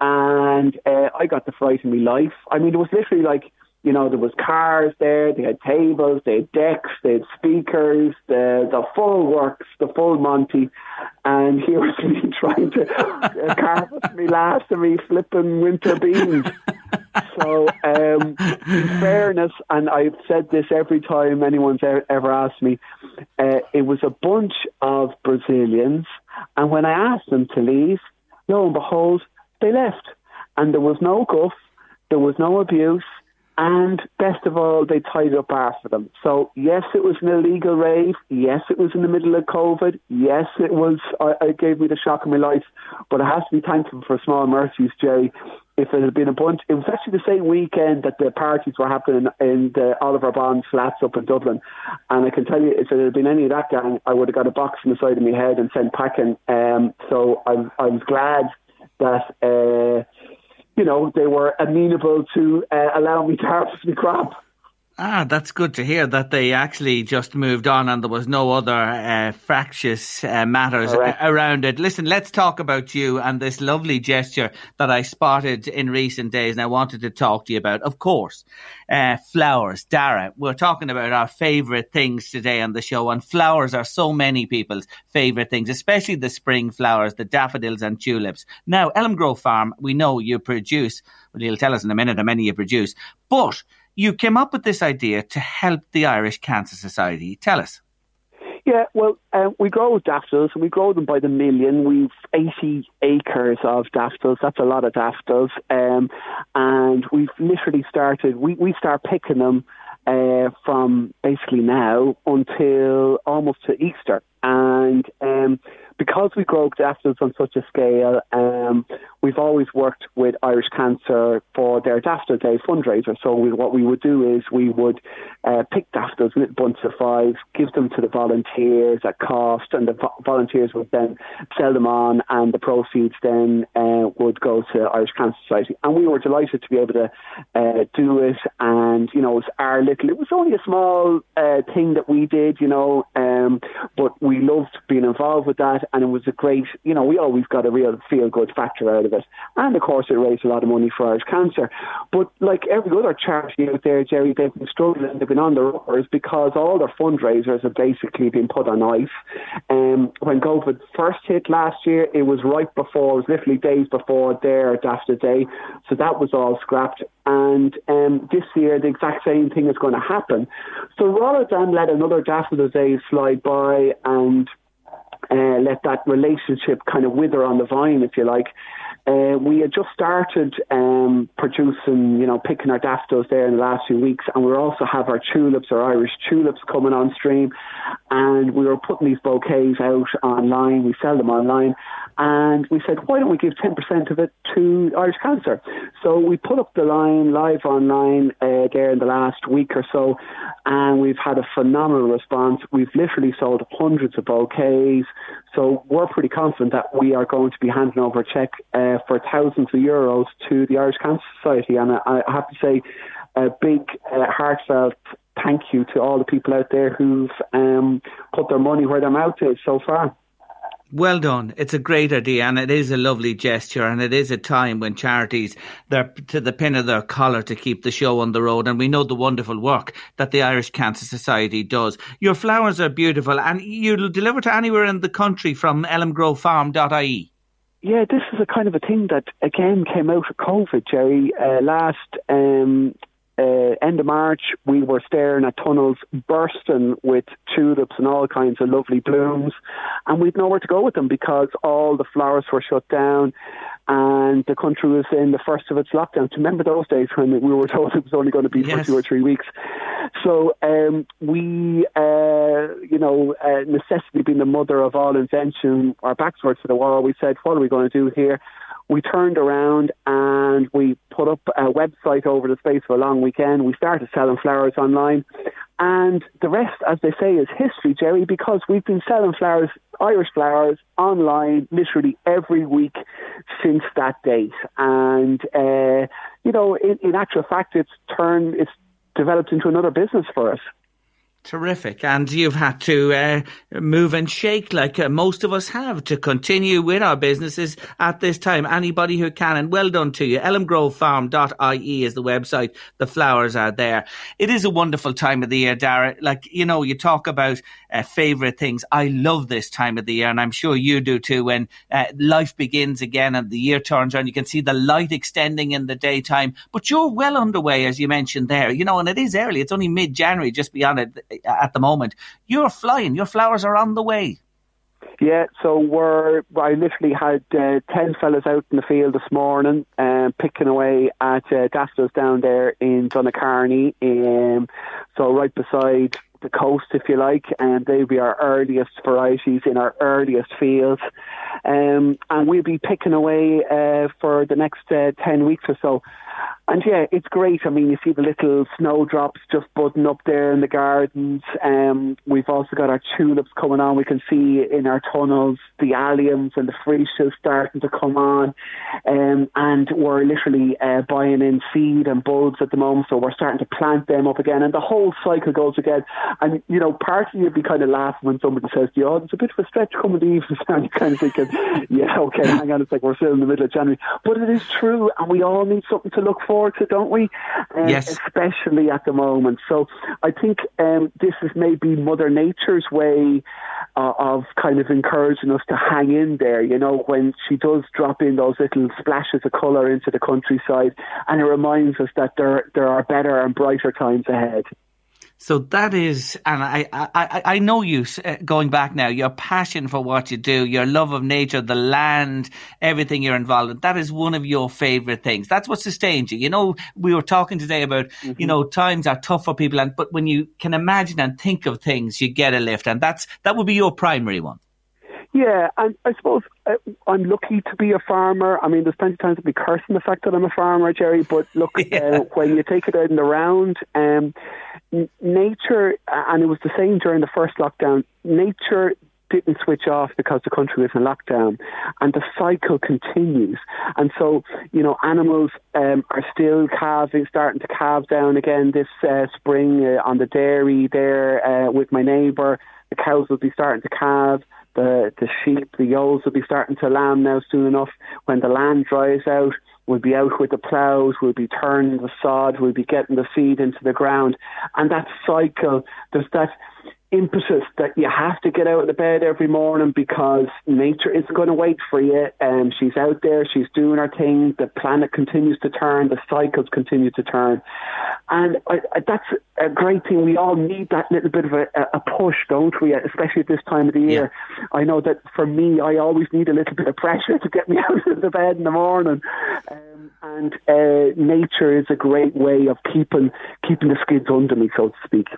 and uh, I got the fright of my life. I mean, it was literally like you know there was cars there, they had tables, they had decks, they had speakers, the the full works, the full Monty, and here was me trying to uh, carpet me last and me flipping winter beans so, um, in fairness, and I've said this every time anyone's ever asked me, uh, it was a bunch of Brazilians, and when I asked them to leave, lo and behold, they left, and there was no guff, there was no abuse, and best of all, they tied up after them. So yes, it was an illegal rave. Yes, it was in the middle of COVID. Yes, it was. I, it gave me the shock of my life. But I have to be thankful for small mercies, Jerry. If it had been a bunch, it was actually the same weekend that the parties were happening in the Oliver Bond flats up in Dublin. And I can tell you, if it had been any of that gang, I would have got a box on the side of my head and sent packing. Um, so I, I was glad that. Uh, you know, they were amenable to uh, allow me to harvest my crop. Ah, that's good to hear that they actually just moved on and there was no other uh, fractious uh, matters Correct. around it. Listen, let's talk about you and this lovely gesture that I spotted in recent days and I wanted to talk to you about. Of course, uh, flowers. Darragh, we're talking about our favourite things today on the show and flowers are so many people's favourite things, especially the spring flowers, the daffodils and tulips. Now, Elm Grove Farm, we know you produce, well, you'll tell us in a minute how many you produce, but you came up with this idea to help the Irish Cancer Society. Tell us. Yeah, well, uh, we grow daffodils and we grow them by the million. We've 80 acres of daffodils. That's a lot of daffodils. Um, and we've literally started, we, we start picking them uh, from basically now until almost to Easter. And um, because we grow daffodils on such a scale, um, we've always worked with Irish Cancer for their Daffodil Day fundraiser. So we, what we would do is we would uh, pick daffodils, little bunch of five, give them to the volunteers at cost, and the vo- volunteers would then sell them on, and the proceeds then uh, would go to Irish Cancer Society. And we were delighted to be able to uh, do it, and you know, it was our little. It was only a small uh, thing that we did, you know, um, but we loved being involved with that and it was a great, you know, we always got a real feel good factor out of it. And of course, it raised a lot of money for Irish Cancer. But like every other charity out there, Jerry, they've been struggling, they've been on the runners because all their fundraisers have basically been put on ice. Um, when COVID first hit last year, it was right before, it was literally days before their Daffodil Day. So that was all scrapped. And um, this year, the exact same thing is going to happen. So rather than let another Daffodil Day slide by and uh, let that relationship kind of wither on the vine, if you like. Uh, we had just started um, producing, you know, picking our daffodils there in the last few weeks, and we also have our tulips, our Irish tulips, coming on stream. And we were putting these bouquets out online. We sell them online, and we said, why don't we give 10% of it to Irish Cancer? So we put up the line live online uh, there in the last week or so, and we've had a phenomenal response. We've literally sold hundreds of bouquets, so we're pretty confident that we are going to be handing over a cheque uh, for thousands of euros to the Irish Cancer Society. And I, I have to say, a big, uh, heartfelt thank you to all the people out there who've um, put their money where their mouth is so far. Well done. It's a great idea and it is a lovely gesture and it is a time when charities they're to the pin of their collar to keep the show on the road and we know the wonderful work that the Irish Cancer Society does. Your flowers are beautiful and you'll deliver to anywhere in the country from elmgrovefarm.ie. Yeah, this is a kind of a thing that again came out of COVID, Jerry. Uh, last um, uh, end of March, we were staring at tunnels bursting with tulips and all kinds of lovely blooms, and we'd nowhere to go with them because all the flowers were shut down and the country was in the first of its lockdown. Remember those days when we were told it was only going to be yes. for two or three weeks? So um, we, uh, you know, uh, necessity being the mother of all invention, our backs were to the wall. We said, what are we going to do here? We turned around and we put up a website over the space of a long weekend. We started selling flowers online. And the rest, as they say, is history, Jerry, because we've been selling flowers, Irish flowers, online literally every week since that date. And, uh, you know, in, in actual fact, it's turned, it's developed into another business for us. Terrific. And you've had to uh, move and shake like uh, most of us have to continue with our businesses at this time. Anybody who can, and well done to you. elmgrovefarm.ie is the website. The flowers are there. It is a wonderful time of the year, Darragh. Like, you know, you talk about uh, favourite things. I love this time of the year, and I'm sure you do too, when uh, life begins again and the year turns around. You can see the light extending in the daytime, but you're well underway, as you mentioned there, you know, and it is early. It's only mid January, just beyond it at the moment. You're flying. Your flowers are on the way. Yeah, so we're I literally had uh, ten fellas out in the field this morning, um, picking away at uh, down there in Donacarney, um, so right beside the coast, if you like, and they'll be our earliest varieties in our earliest fields, um, and we'll be picking away uh, for the next uh, ten weeks or so. And yeah, it's great. I mean, you see the little snowdrops just budding up there in the gardens. Um, we've also got our tulips coming on. We can see in our tunnels the alliums and the freesias starting to come on. Um, and we're literally uh, buying in seed and bulbs at the moment, so we're starting to plant them up again. And the whole cycle goes again. And, you know, part of you be kind of laughing when somebody says to you, oh, it's a bit of a stretch coming to evening. And you're kind of thinking, yeah, okay, hang on a sec, we're still in the middle of January. But it is true, and we all need something to look forward to, don't we? Um, yes. Especially at the moment. So I think um, this is maybe Mother Nature's way uh, of kind of encouraging us to hang in there, you know, when she does drop in those little splashes of colour into the countryside. And it reminds us that there, there are better and brighter times ahead. So that is, and I, I, I know you uh, going back now, your passion for what you do, your love of nature, the land, everything you're involved in. That is one of your favorite things. That's what sustains you. You know, we were talking today about, mm-hmm. you know, times are tough for people, and but when you can imagine and think of things, you get a lift, and that's that would be your primary one. Yeah, and I suppose uh, I'm lucky to be a farmer. I mean, there's plenty of times I'd be cursing the fact that I'm a farmer, Jerry. But look, yeah. uh, when you take it out in the round, um, n- nature, and it was the same during the first lockdown. Nature didn't switch off because the country was in lockdown, and the cycle continues. And so, you know, animals um, are still calving, starting to calve down again this uh, spring uh, on the dairy there uh, with my neighbour. The cows will be starting to calve Uh, the the sheep, the ewes will be starting to lamb now soon enough. When the land dries out, we'll be out with the ploughs, we'll be turning the sod, we'll be getting the seed into the ground. And that cycle, there's that impetus that you have to get out of the bed every morning because nature isn't going to wait for you. And um, she's out there, she's doing her thing. The planet continues to turn, the cycles continue to turn, and I, I, that's a great thing. We all need that little bit of a, a push, don't we? Especially at this time of the year. Yeah. I know that for me, I always need a little bit of pressure to get me out of the bed in the morning. Um, and uh, nature is a great way of keeping keeping the skids under me, so to speak.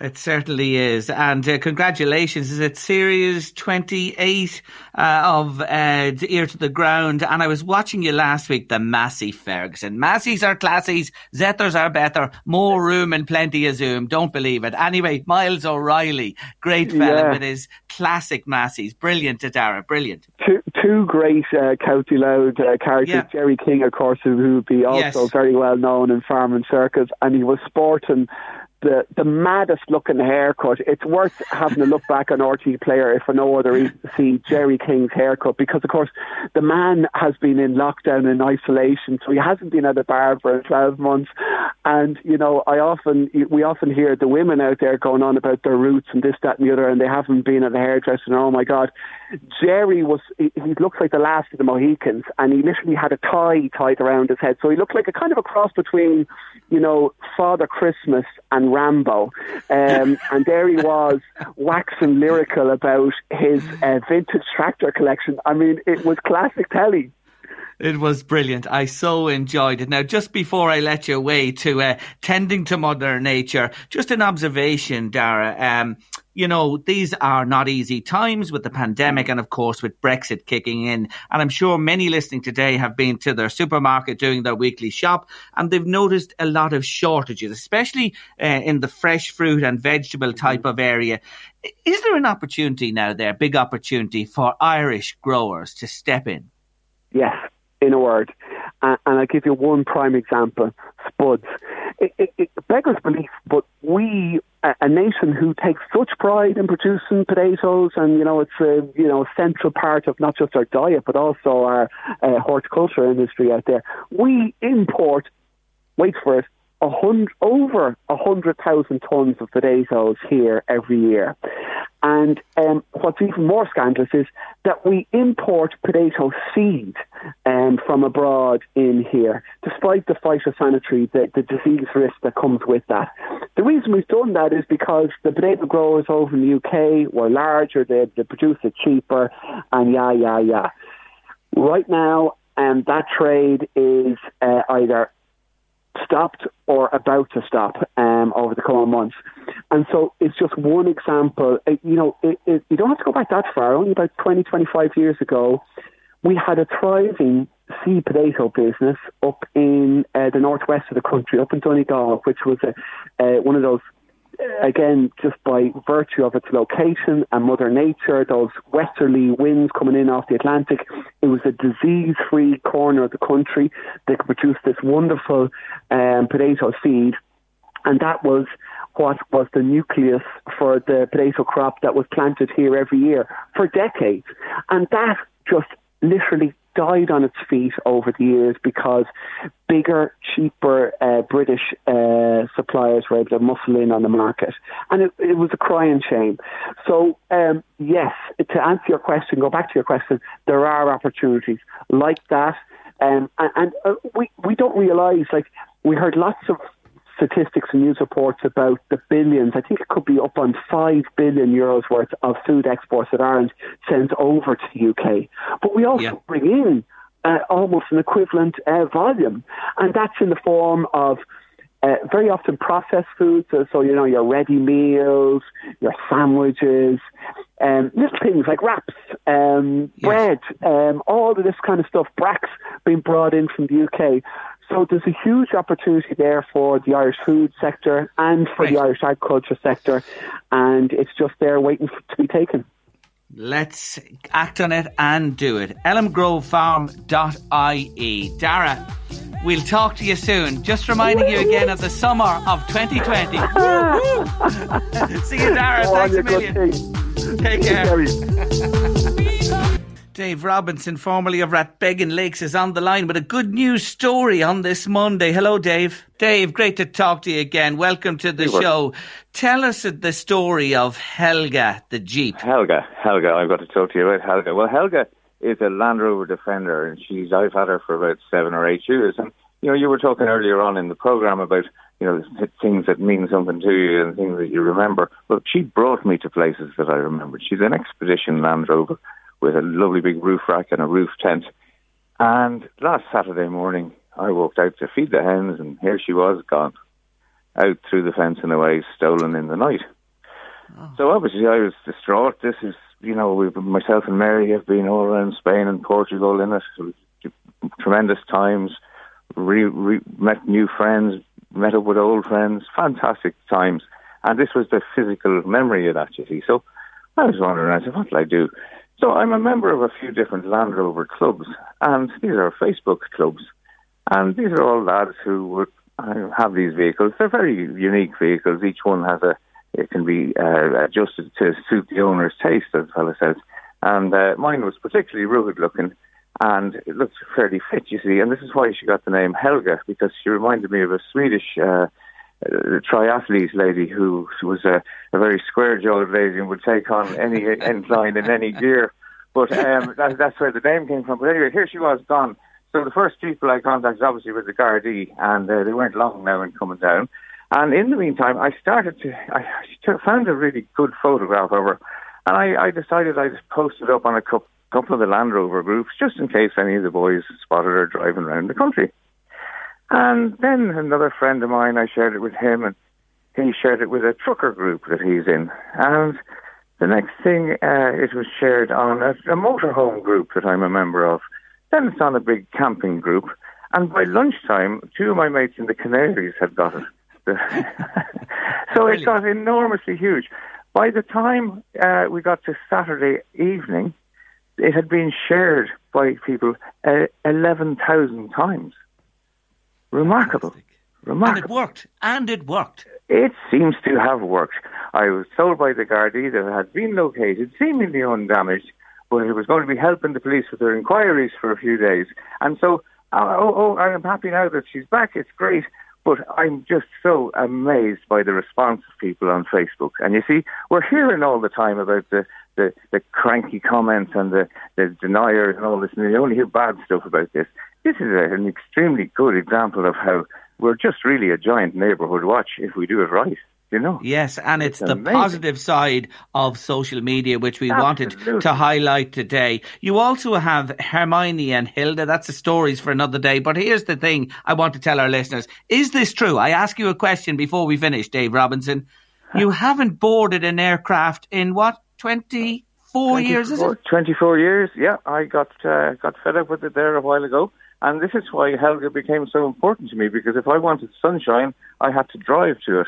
It certainly is. And uh, congratulations. Is it series 28 uh, of uh, Ear to the Ground? And I was watching you last week, the Massey Ferguson. Massey's are classies, Zetors are better, more room and plenty of zoom. Don't believe it. Anyway, Miles O'Reilly, great fella yeah. with his classic Masseys. Brilliant, Darragh, brilliant. Two, two great uh, County Louth uh, characters. Yeah. Jerry King, of course, who would be also yes. very well known in farming circles. And he was sporting the, the maddest looking haircut. It's worth having a look back on RTÉ Player if for no other reason to see Jerry King's haircut because, of course, the man has been in lockdown and isolation, so he hasn't been at a barber in 12 months. And, you know, I often, we often hear the women out there going on about their roots and this, that, and the other, and they haven't been at a hairdresser. And oh my God, Jerry was, he, he looks like the last of the Mohicans, and he literally had a tie tied around his head. So he looked like a kind of a cross between, you know, Father Christmas and Rambo. Um, and there he was, waxing lyrical about his uh, vintage tractor collection. I mean, it was classic telly. It was brilliant. I so enjoyed it. Now, just before I let you away to uh, tending to Mother Nature, just an observation, Darragh. Um, you know, these are not easy times with the pandemic and, of course, with Brexit kicking in. And I'm sure many listening today have been to their supermarket doing their weekly shop and they've noticed a lot of shortages, especially uh, in the fresh fruit and vegetable type of area. Is there an opportunity now there, big opportunity for Irish growers to step in? Yes, in a word. Uh, and I'll give you one prime example spuds. It, it, it beggars belief, but we, a, a, nation who takes such pride in producing potatoes, and you know, it's a you know central part of not just our diet but also our uh, horticulture industry out there. We import, wait for it, a hundred, over a hundred thousand tons of potatoes here every year. And um, what's even more scandalous is that we import potato seed um, from abroad in here, despite the phytosanitary, the, the disease risk that comes with that. The reason we've done that is because the potato growers over in the UK were larger, they, they produce it cheaper, and yeah, yeah, yeah. Right now, um, that trade is uh, either stopped or about to stop um, over the coming months. And so it's just one example. It, you know, it, it, you don't have to go back that far. Only about 20, 25 years ago, we had a thriving seed potato business up in uh, the northwest of the country, up in Donegal, which was a, uh, one of those again, just by virtue of its location and Mother Nature, those westerly winds coming in off the Atlantic, it was a disease free corner of the country that could produce this wonderful um, potato seed. And that was what was the nucleus for the potato crop that was planted here every year for decades. And that just literally died on its feet over the years because bigger, cheaper uh, British uh, suppliers were able to muscle in on the market. And it, it was a crying shame. So, um, yes, to answer your question, go back to your question, there are opportunities like that. Um, and, and uh, we, we don't realise, like, we heard lots of statistics and news reports about the billions. I think it could be up on five billion euros worth of food exports that Ireland sends over to the UK. But we also yeah. bring in uh, almost an equivalent uh, volume, and that's in the form of. Uh, very often processed foods, so, so, you know your ready meals, your sandwiches, um, little things like wraps, um, yes. bread, um, all of this kind of stuff. Bracks being brought in from the UK. So there's a huge opportunity there for the Irish food sector and for right. the Irish agriculture sector, and it's just there waiting for, to be taken. Let's act on it and do it. elmgrovefarm.ie. Darragh, we'll talk to you soon. Just reminding you again of the summer of 2020. See you, Darragh. Thanks a million. Take care. Dave Robinson, formerly of Rathbeggan Lakes, is on the line with a good news story on this Monday. Hello, Dave. Dave, great to talk to you again. Welcome to the show. Tell us the story of Helga, the Jeep. Helga, Helga, I've got to talk to you about Helga. Well, Helga is a Land Rover Defender, and she's I've had her for about seven or eight years. And you know, you were talking earlier on in the program about you know things that mean something to you and things that you remember. Well, she brought me to places that I remembered. She's an expedition Land Rover with a lovely big roof rack and a roof tent. And last Saturday morning, I walked out to feed the hens, and here she was gone out through the fence and away, stolen in the night. Oh. So obviously, I was distraught. This is, you know, we, myself and Mary have been all around Spain and Portugal in it. Tremendous times. Re, re, met new friends, met up with old friends. Fantastic times. And this was the physical memory of that, you see. So I was wondering, I said, what will I do? So I'm a member of a few different Land Rover clubs, and these are Facebook clubs. And these are all lads who were have these vehicles. They're very unique vehicles. Each one has a it can be uh, adjusted to suit the owner's taste, as the says. And uh, mine was particularly rugged looking, and it looked fairly fit, you see. And this is why she got the name Helga, because she reminded me of a Swedish uh, uh triathlete lady who was a, a very square-jawed lady and would take on any incline in any gear. But um, that, that's where the name came from. But anyway, here she was gone. So the first people I contacted obviously was the Gardaí, and uh, they weren't long now in coming down. And in the meantime, I started to, I found a really good photograph of her, and I, I decided I'd post it up on a couple, couple of the Land Rover groups just in case any of the boys spotted her driving around the country. And then another friend of mine, I shared it with him, and he shared it with a trucker group that he's in. And the next thing, uh, it was shared on a, a motorhome group that I'm a member of. Then it's on a big camping group. And by lunchtime, two of my mates in the Canaries had got it. so it got enormously huge. By the time uh, we got to Saturday evening, it had been shared by people uh, 11,000 times. Remarkable. Remarkable. And it worked. And it worked. It seems to have worked. I was told by the Gardaí that it had been located, seemingly undamaged, but it was going to be helping the police with their inquiries for a few days. And so, uh, oh, oh, I'm happy now that she's back. It's great. But I'm just so amazed by the response of people on Facebook. And you see, we're hearing all the time about the, the, the cranky comments and the, the deniers and all this, and you only hear bad stuff about this. This is a, an extremely good example of how we're just really a giant neighbourhood watch if we do it right. You know? Yes, and it's, it's the amazing. positive side of social media which we Absolutely. wanted to highlight today. You also have Hermione and Hilda. That's the stories for another day. But here's the thing I want to tell our listeners. Is this true? I ask you a question before we finish, Dave Robinson. You haven't boarded an aircraft in what, 24 years, is it? 24 years, yeah. I got, uh, got fed up with it there a while ago. And this is why Helga became so important to me because if I wanted sunshine, I had to drive to it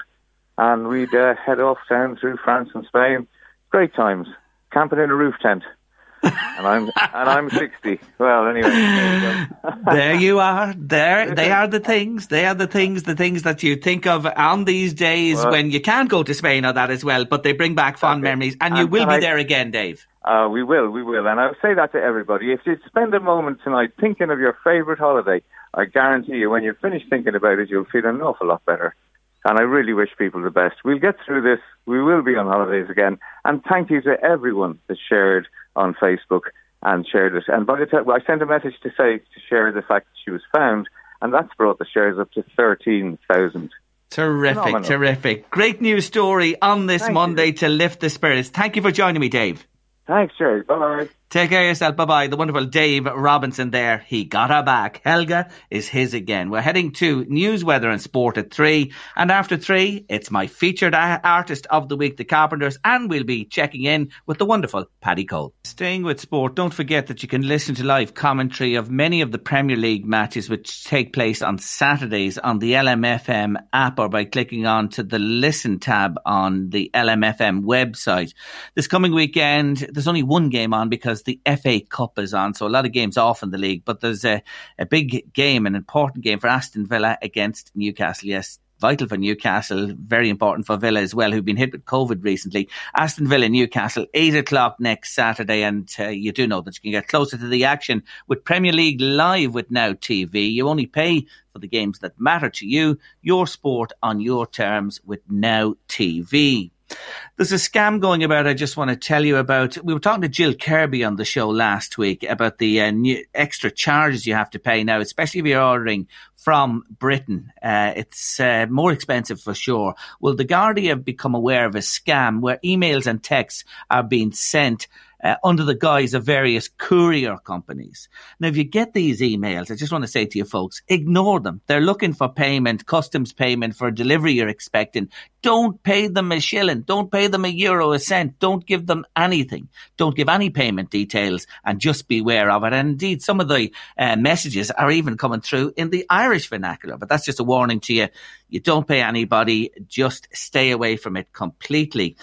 and we'd uh, head off down through France and Spain. Great times, camping in a roof tent. And I'm and I'm sixty. Well, anyway, there you, there you are. There, they are the things. They are the things. The things that you think of on these days well, when you can't go to Spain or that as well. But they bring back fond okay. memories, and, and you will be I, there again, Dave. Uh, we will, we will, and I'll say that to everybody. If you spend a moment tonight thinking of your favourite holiday, I guarantee you, when you finish thinking about it, you'll feel an awful lot better. And I really wish people the best. We'll get through this. We will be on holidays again. And thank you to everyone that shared on Facebook and shared it. And by the time I sent a message to say to share the fact that she was found, and that's brought the shares up to thirteen thousand. Terrific, Phenomenal. terrific. Great news story on this thank Monday you. to lift the spirits. Thank you for joining me, Dave. Thanks, Jerry. Bye. Take care of yourself. Bye bye. The wonderful Dave Robinson there. He got her back. Helga is his again. We're heading to news, weather, and sport at three. And after three, it's my featured artist of the week, the Carpenters, and we'll be checking in with the wonderful Paddy Cole. Staying with sport, don't forget that you can listen to live commentary of many of the Premier League matches which take place on Saturdays on the LMFM app or by clicking on to the listen tab on the LMFM website. This coming weekend, there's only one game on because the FA Cup is on, so a lot of games off in the league. But there's a, a big game, an important game for Aston Villa against Newcastle. Yes, vital for Newcastle, very important for Villa as well, who've been hit with COVID recently. Aston Villa, Newcastle, 8 o'clock next Saturday. And uh, you do know that you can get closer to the action with Premier League Live with Now TV. You only pay for the games that matter to you, your sport on your terms with Now TV. There's a scam going about. I just want to tell you about. We were talking to Jill Kirby on the show last week about the uh, extra charges you have to pay now, especially if you're ordering from Britain. Uh, it's uh, more expensive for sure. Well, the Guardian have become aware of a scam where emails and texts are being sent uh, under the guise of various courier companies. Now, if you get these emails, I just want to say to you folks, ignore them. They're looking for payment, customs payment for a delivery you're expecting. Don't pay them a shilling. Don't pay them a euro, a cent. Don't give them anything. Don't give any payment details and just beware of it. And indeed, some of the uh, messages are even coming through in the Irish vernacular, but that's just a warning to you. You don't pay anybody. Just stay away from it completely.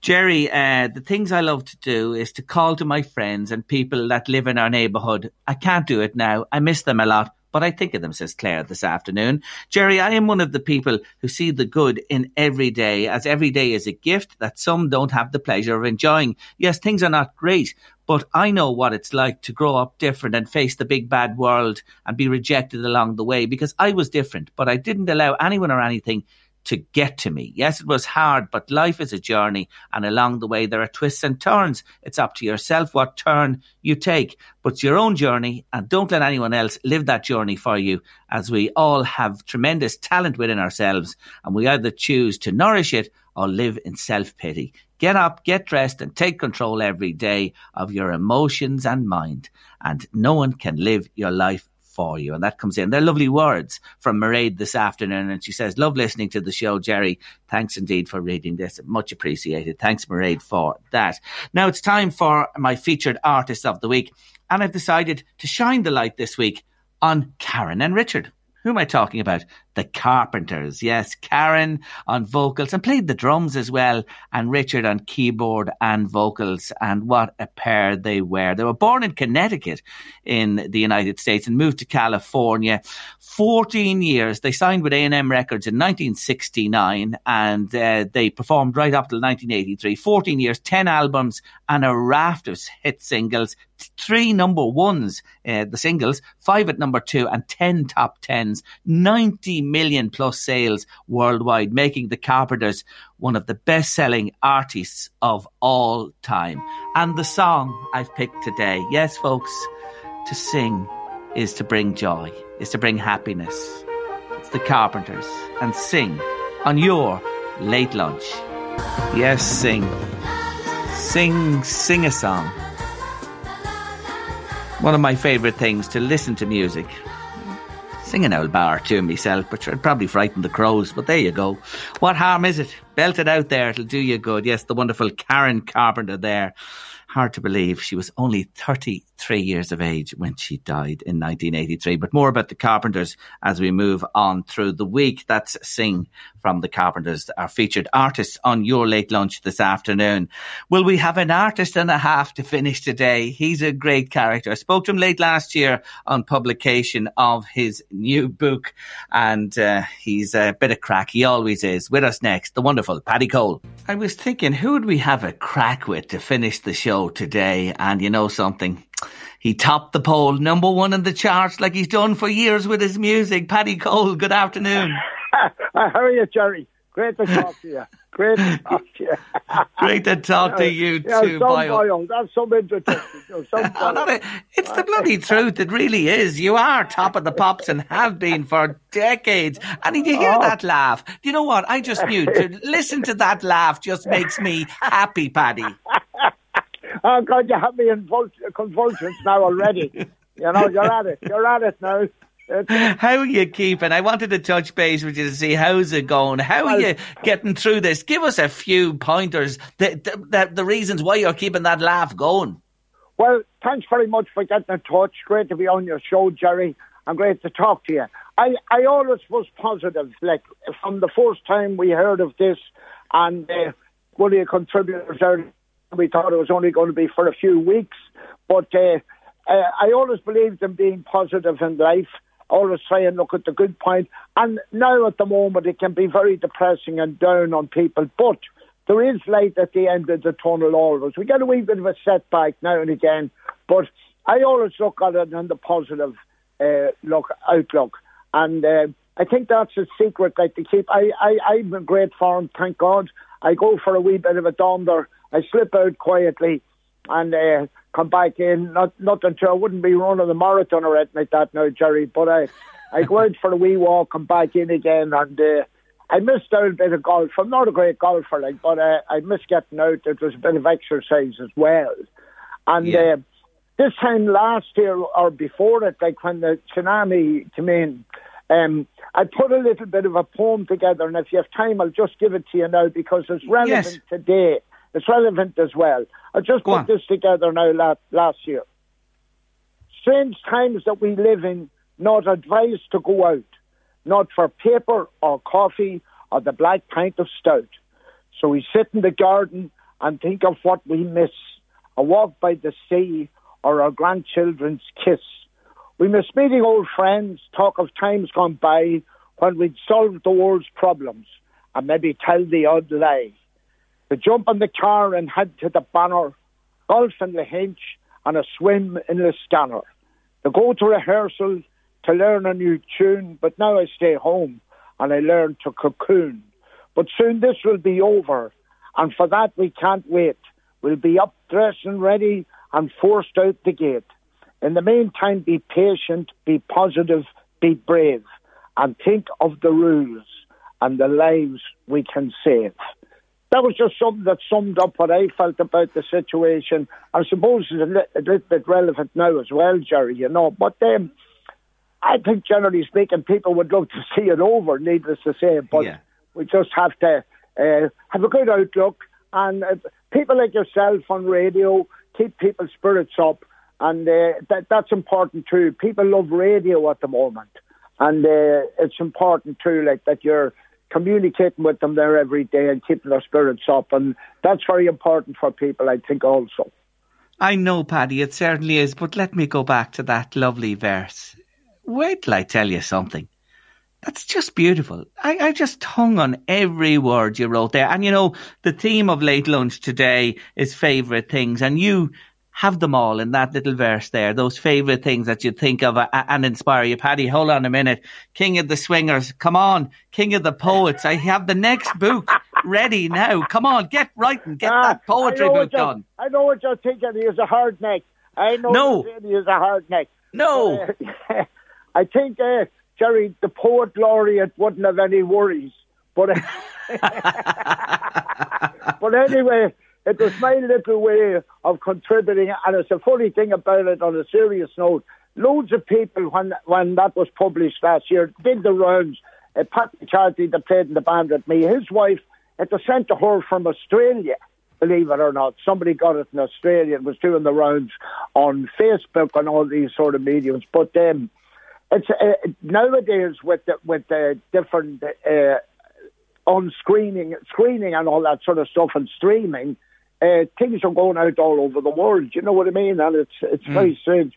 Jerry, uh, the things I love to do is to call to my friends and people that live in our neighbourhood. I can't do it now. I miss them a lot. but I think of them, says Claire this afternoon. Jerry, I am one of the people who see the good in every day, as every day is a gift that some don't have the pleasure of enjoying. Yes, things are not great, but I know what it's like to grow up different and face the big bad world and be rejected along the way because I was different, but I didn't allow anyone or anything to get to me. Yes, it was hard, but life is a journey, and along the way there are twists and turns. It's up to yourself what turn you take, but it's your own journey, and don't let anyone else live that journey for you, as we all have tremendous talent within ourselves, and we either choose to nourish it or live in self pity. Get up, get dressed, and take control every day of your emotions and mind, and no one can live your life for you. And that comes in. They're lovely words from Mairead this afternoon. And she says, Love listening to the show, Jerry. Thanks indeed for reading this. Much appreciated. Thanks, Mairead, for that. Now it's time for my featured artist of the week. And I've decided to shine the light this week on Karen and Richard. Who am I talking about? The Carpenters. Yes, Karen on vocals and played the drums as well, and Richard on keyboard and vocals. And what a pair they were. They were born in Connecticut in the United States and moved to California. 14 years. They signed with A&M Records in 1969 and uh, they performed right up till 1983. 14 years, 10 albums and a raft of hit singles three number ones, uh, the singles, five at number two, and 10 top tens, 90 million plus sales worldwide, making the Carpenters one of the best selling artists of all time. And the song I've picked today, yes, folks, to sing is to bring joy, is to bring happiness. It's the Carpenters, and sing on your late lunch. Yes, sing. Sing, sing a song one of my favourite things to listen to music. Sing an old bar to myself, but I'd probably frighten the crows, but there you go. What harm is it? Belt it out there, it'll do you good. Yes, the wonderful Karen Carpenter there. Hard to believe she was only 33 years of age when she died in 1983. But more about the Carpenters as we move on through the week. That's Sing from the Carpenters, our featured artists on your late lunch this afternoon. Will we have an artist and a half to finish today? He's a great character. I spoke to him late last year on publication of his new book, and uh, he's a bit of crack. He always is. With us next, the wonderful Paddy Cole. I was thinking, who would we have a crack with to finish the show today? And you know something? He topped the poll, number one in the charts, like he's done for years with his music. Paddy Cole, good afternoon. How are you, Jerry? Great to talk to you. Great to talk to you. Great to talk to you yeah, too, Boyle. Boyle. That's some introduction. Some it's the bloody truth. It really is. You are top of the pops and have been for decades. And did you hear Oh. that laugh? Do you know what? I just knew to listen to that laugh just makes me happy, Paddy. Oh, God, you have me in convulsions now already. You know, you're at it. You're at it now. It's- How are you keeping? I wanted to touch base with you to see how's it going. How are you getting through this? Give us a few pointers, the, the, reasons why you're keeping that laugh going. Well, thanks very much for getting in touch. Great to be on your show, Jerry, and great to talk to you. I, I always was positive, like from the first time we heard of this, and uh, one of the contributors there, we thought it was only going to be for a few weeks, but uh, I always believed in being positive in life. Always try and look at the good point. And now at the moment, it can be very depressing and down on people, but there is light at the end of the tunnel always. We get a wee bit of a setback now and again, but I always look at it in the positive uh, look outlook, and uh, I think that's a secret. Like to keep, I, I, I'm in great form, thank God. I go for a wee bit of a donder. I slip out quietly, and uh, come back in. Not, not until I wouldn't be running the marathon or anything like that now, Jerry. But I, I go out for a wee walk, come back in again, and. Uh, I missed out a bit of golf. I'm not a great golfer, like, but uh, I missed getting out. It was a bit of exercise as well. And Yeah. uh, this time last year or before it, like when the tsunami came in, um, I put a little bit of a poem together. And if you have time, I'll just give it to you now because it's relevant Yes. today. It's relevant as well. I just Go put on. this together now last, last year. Strange times that we live in, not advised to go out not for paper or coffee or the black pint of stout. So we sit in the garden and think of what we miss a walk by the sea or our grandchildren's kiss. We miss meeting old friends, talk of times gone by when we'd solved the world's problems and maybe tell the odd lie. To jump in the car and head to the banner, golf in the hinch and a swim in the scanner. To go to rehearsal to learn a new tune, but now I stay home and I learn to cocoon. But soon this will be over, and for that we can't wait. We'll be up, dressed and ready, and forced out the gate. In the meantime, be patient, be positive, be brave, and think of the rules and the lives we can save. That was just something that summed up what I felt about the situation. I suppose it's a, li- a little bit relevant now as well, Jerry, you know. But um, I think, generally speaking, people would love to see it over, needless to say. But Yeah. we just have to uh, have a good outlook. And uh, people like yourself on radio keep people's spirits up. And uh, that, that's important too. People love radio at the moment. And uh, it's important too, like that you're communicating with them there every day and keeping their spirits up. And that's very important for people, I think, also. I know, Paddy, it certainly is, but let me go back to that lovely verse. Wait till I tell you something. That's just beautiful. I, I just hung on every word you wrote there. And you know, the theme of late lunch today is favourite things, and you have them all in that little verse there, those favourite things that you think of uh, and inspire you. Paddy, hold on a minute. King of the Swingers, come on. King of the Poets. I have the next book ready now. Come on, get writing, get that poetry book done. I know what you're thinking. He is a hard neck. I know No. he is a hard neck. No. Uh, I think, uh, Jerry, the poet laureate wouldn't have any worries. But, but anyway, it was my little way of contributing. And it's a funny thing about it on a serious note. Loads of people, when when that was published last year, did the rounds. Uh, Pat McCarthy, that played in the band with me, his wife, it was sent to her from Australia believe it or not. Somebody got it in Australia and was doing the rounds on Facebook and all these sort of mediums. But um, it's uh, nowadays with the, with the different uh, on screening, screening and all that sort of stuff and streaming, uh, things are going out all over the world. You know what I mean? And it's it's very strange.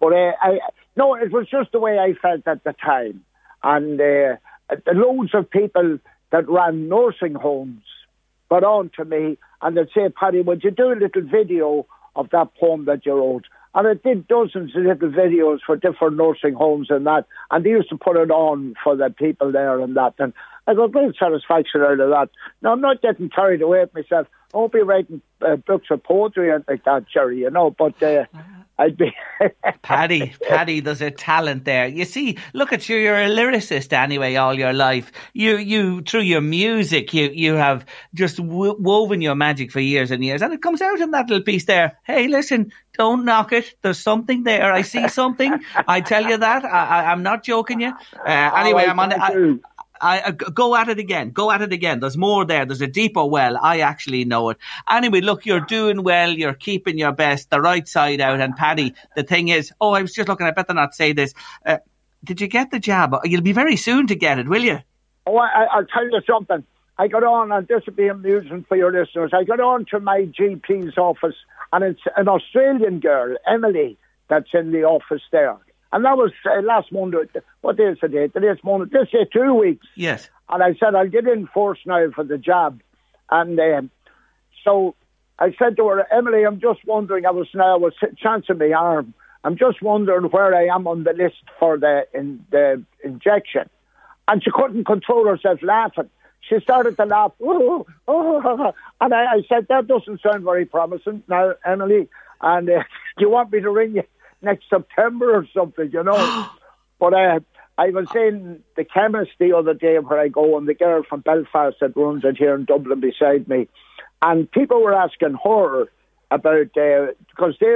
But uh, I no, it was just the way I felt at the time, and uh, the loads of people that ran nursing homes got on to me and they'd say, Paddy, would you do a little video of that poem that you wrote? And I did dozens of little videos for different nursing homes and that, and they used to put it on for the people there and that. And I got great satisfaction out of that. Now, I'm not getting carried away with myself. I won't be writing uh, books of poetry and like that, Jerry, you know, but uh, I'd be. Paddy, Paddy, there's a talent there. You see, look at you. You're a lyricist anyway, all your life. You, you through your music, you you have just w- woven your magic for years and years, and it comes out in that little piece there. Hey, listen, don't knock it. There's something there. I see something. I tell you that. I, I, I'm not joking you. Uh, anyway, I'm on. I, I, go at it again. Go at it again. There's more there. There's a deeper well. I actually know it. Anyway, look, you're doing well. You're keeping your best, the right side out. And Paddy, the thing is, oh, I was just looking. I better not say this. Uh, did you get the jab? You'll be very soon to get it, will you? Oh, I, I'll tell you something. I got on, and this will be amusing for your listeners. I got on to my GP's office, and it's an Australian girl, Emily, that's in the office there. And that was uh, last Monday. What day is the date? Today's Monday. This is two weeks. Yes. And I said, I'll get in force now for the job. And um, so I said to her, Emily, I'm just wondering, I was now, I was chancing my arm. I'm just wondering where I am on the list for the, in, the injection. And she couldn't control herself laughing. She started to laugh. "Oh, oh." And I, I said, that doesn't sound very promising now, Emily. And uh, do you want me to ring you next September or something, you know? but uh, I was in the chemist the other day where I go, and the girl from Belfast that runs it here in Dublin beside me. And people were asking her about, uh, because they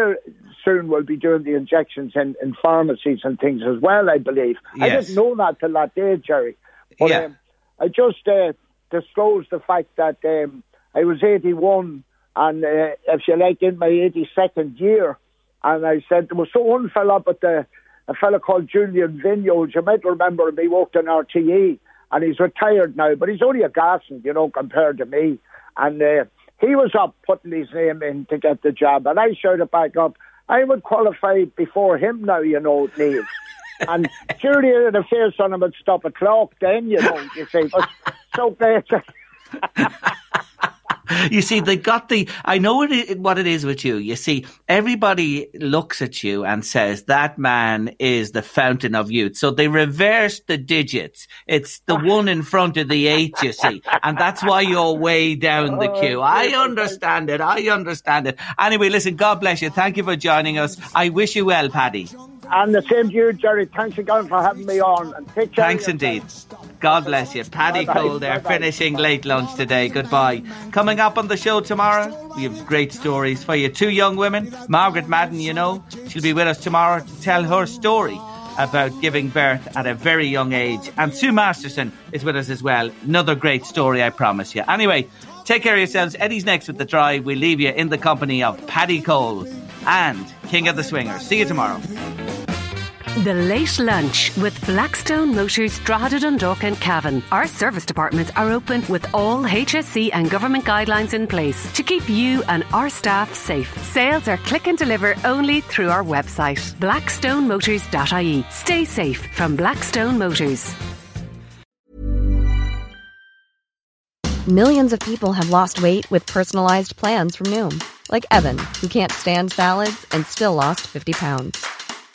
soon will be doing the injections in, in pharmacies and things as well, I believe. Yes. I didn't know that till that day, Jerry. But Yeah. um, I just uh, disclosed the fact that um, I was 81 and, uh, if you like, in my 82nd year. And I said, there was so one fella up at the, a fella called Julian Vignoles. You might remember him. He worked in RTE and he's retired now, but he's only a garson, you know, compared to me. And uh, he was up putting his name in to get the job. And I shouted back up, I would qualify before him now, you know, Neve. and surely the face on him would stop a clock then, you know, you see. But so great. you see, they got the. I know what it, what it is with you. You see, everybody looks at you and says that man is the fountain of youth. So they reverse the digits. It's the one in front of the eight, you see, and that's why you're way down the oh, queue. I understand it. I understand it. Anyway, listen. God bless you. Thank you for joining us. I wish you well, Paddy. And the same to you, Jerry. Thanks again for having me on. And take care. Thanks indeed. God bless you. Paddy Bye-bye. Cole there, Bye-bye. finishing late lunch today. Goodbye. Coming up on the show tomorrow, we have great stories for you. Two young women, Margaret Madden, you know, she'll be with us tomorrow to tell her story about giving birth at a very young age. And Sue Masterson is with us as well. Another great story, I promise you. Anyway, take care of yourselves. Eddie's next with the drive. We leave you in the company of Paddy Cole and King of the Swingers. See you tomorrow. The Late Lunch with Blackstone Motors Drogheda Dundalk and Cavan. Our service departments are open with all HSE and government guidelines in place to keep you and our staff safe. Sales are click and deliver only through our website, blackstonemotors.ie. Stay safe from Blackstone Motors. Millions of people have lost weight with personalized plans from Noom, like Evan, who can't stand salads and still lost 50 pounds.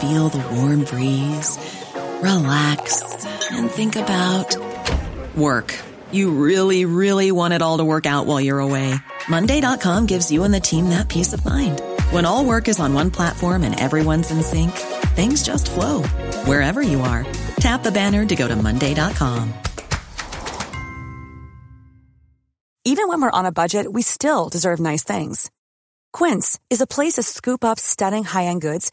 feel the warm breeze, relax, and think about work. You really, really want it all to work out while you're away. Monday.com gives you and the team that peace of mind. When all work is on one platform and everyone's in sync, things just flow wherever you are. Tap the banner to go to Monday.com. Even when we're on a budget, we still deserve nice things. Quince is a place to scoop up stunning high-end goods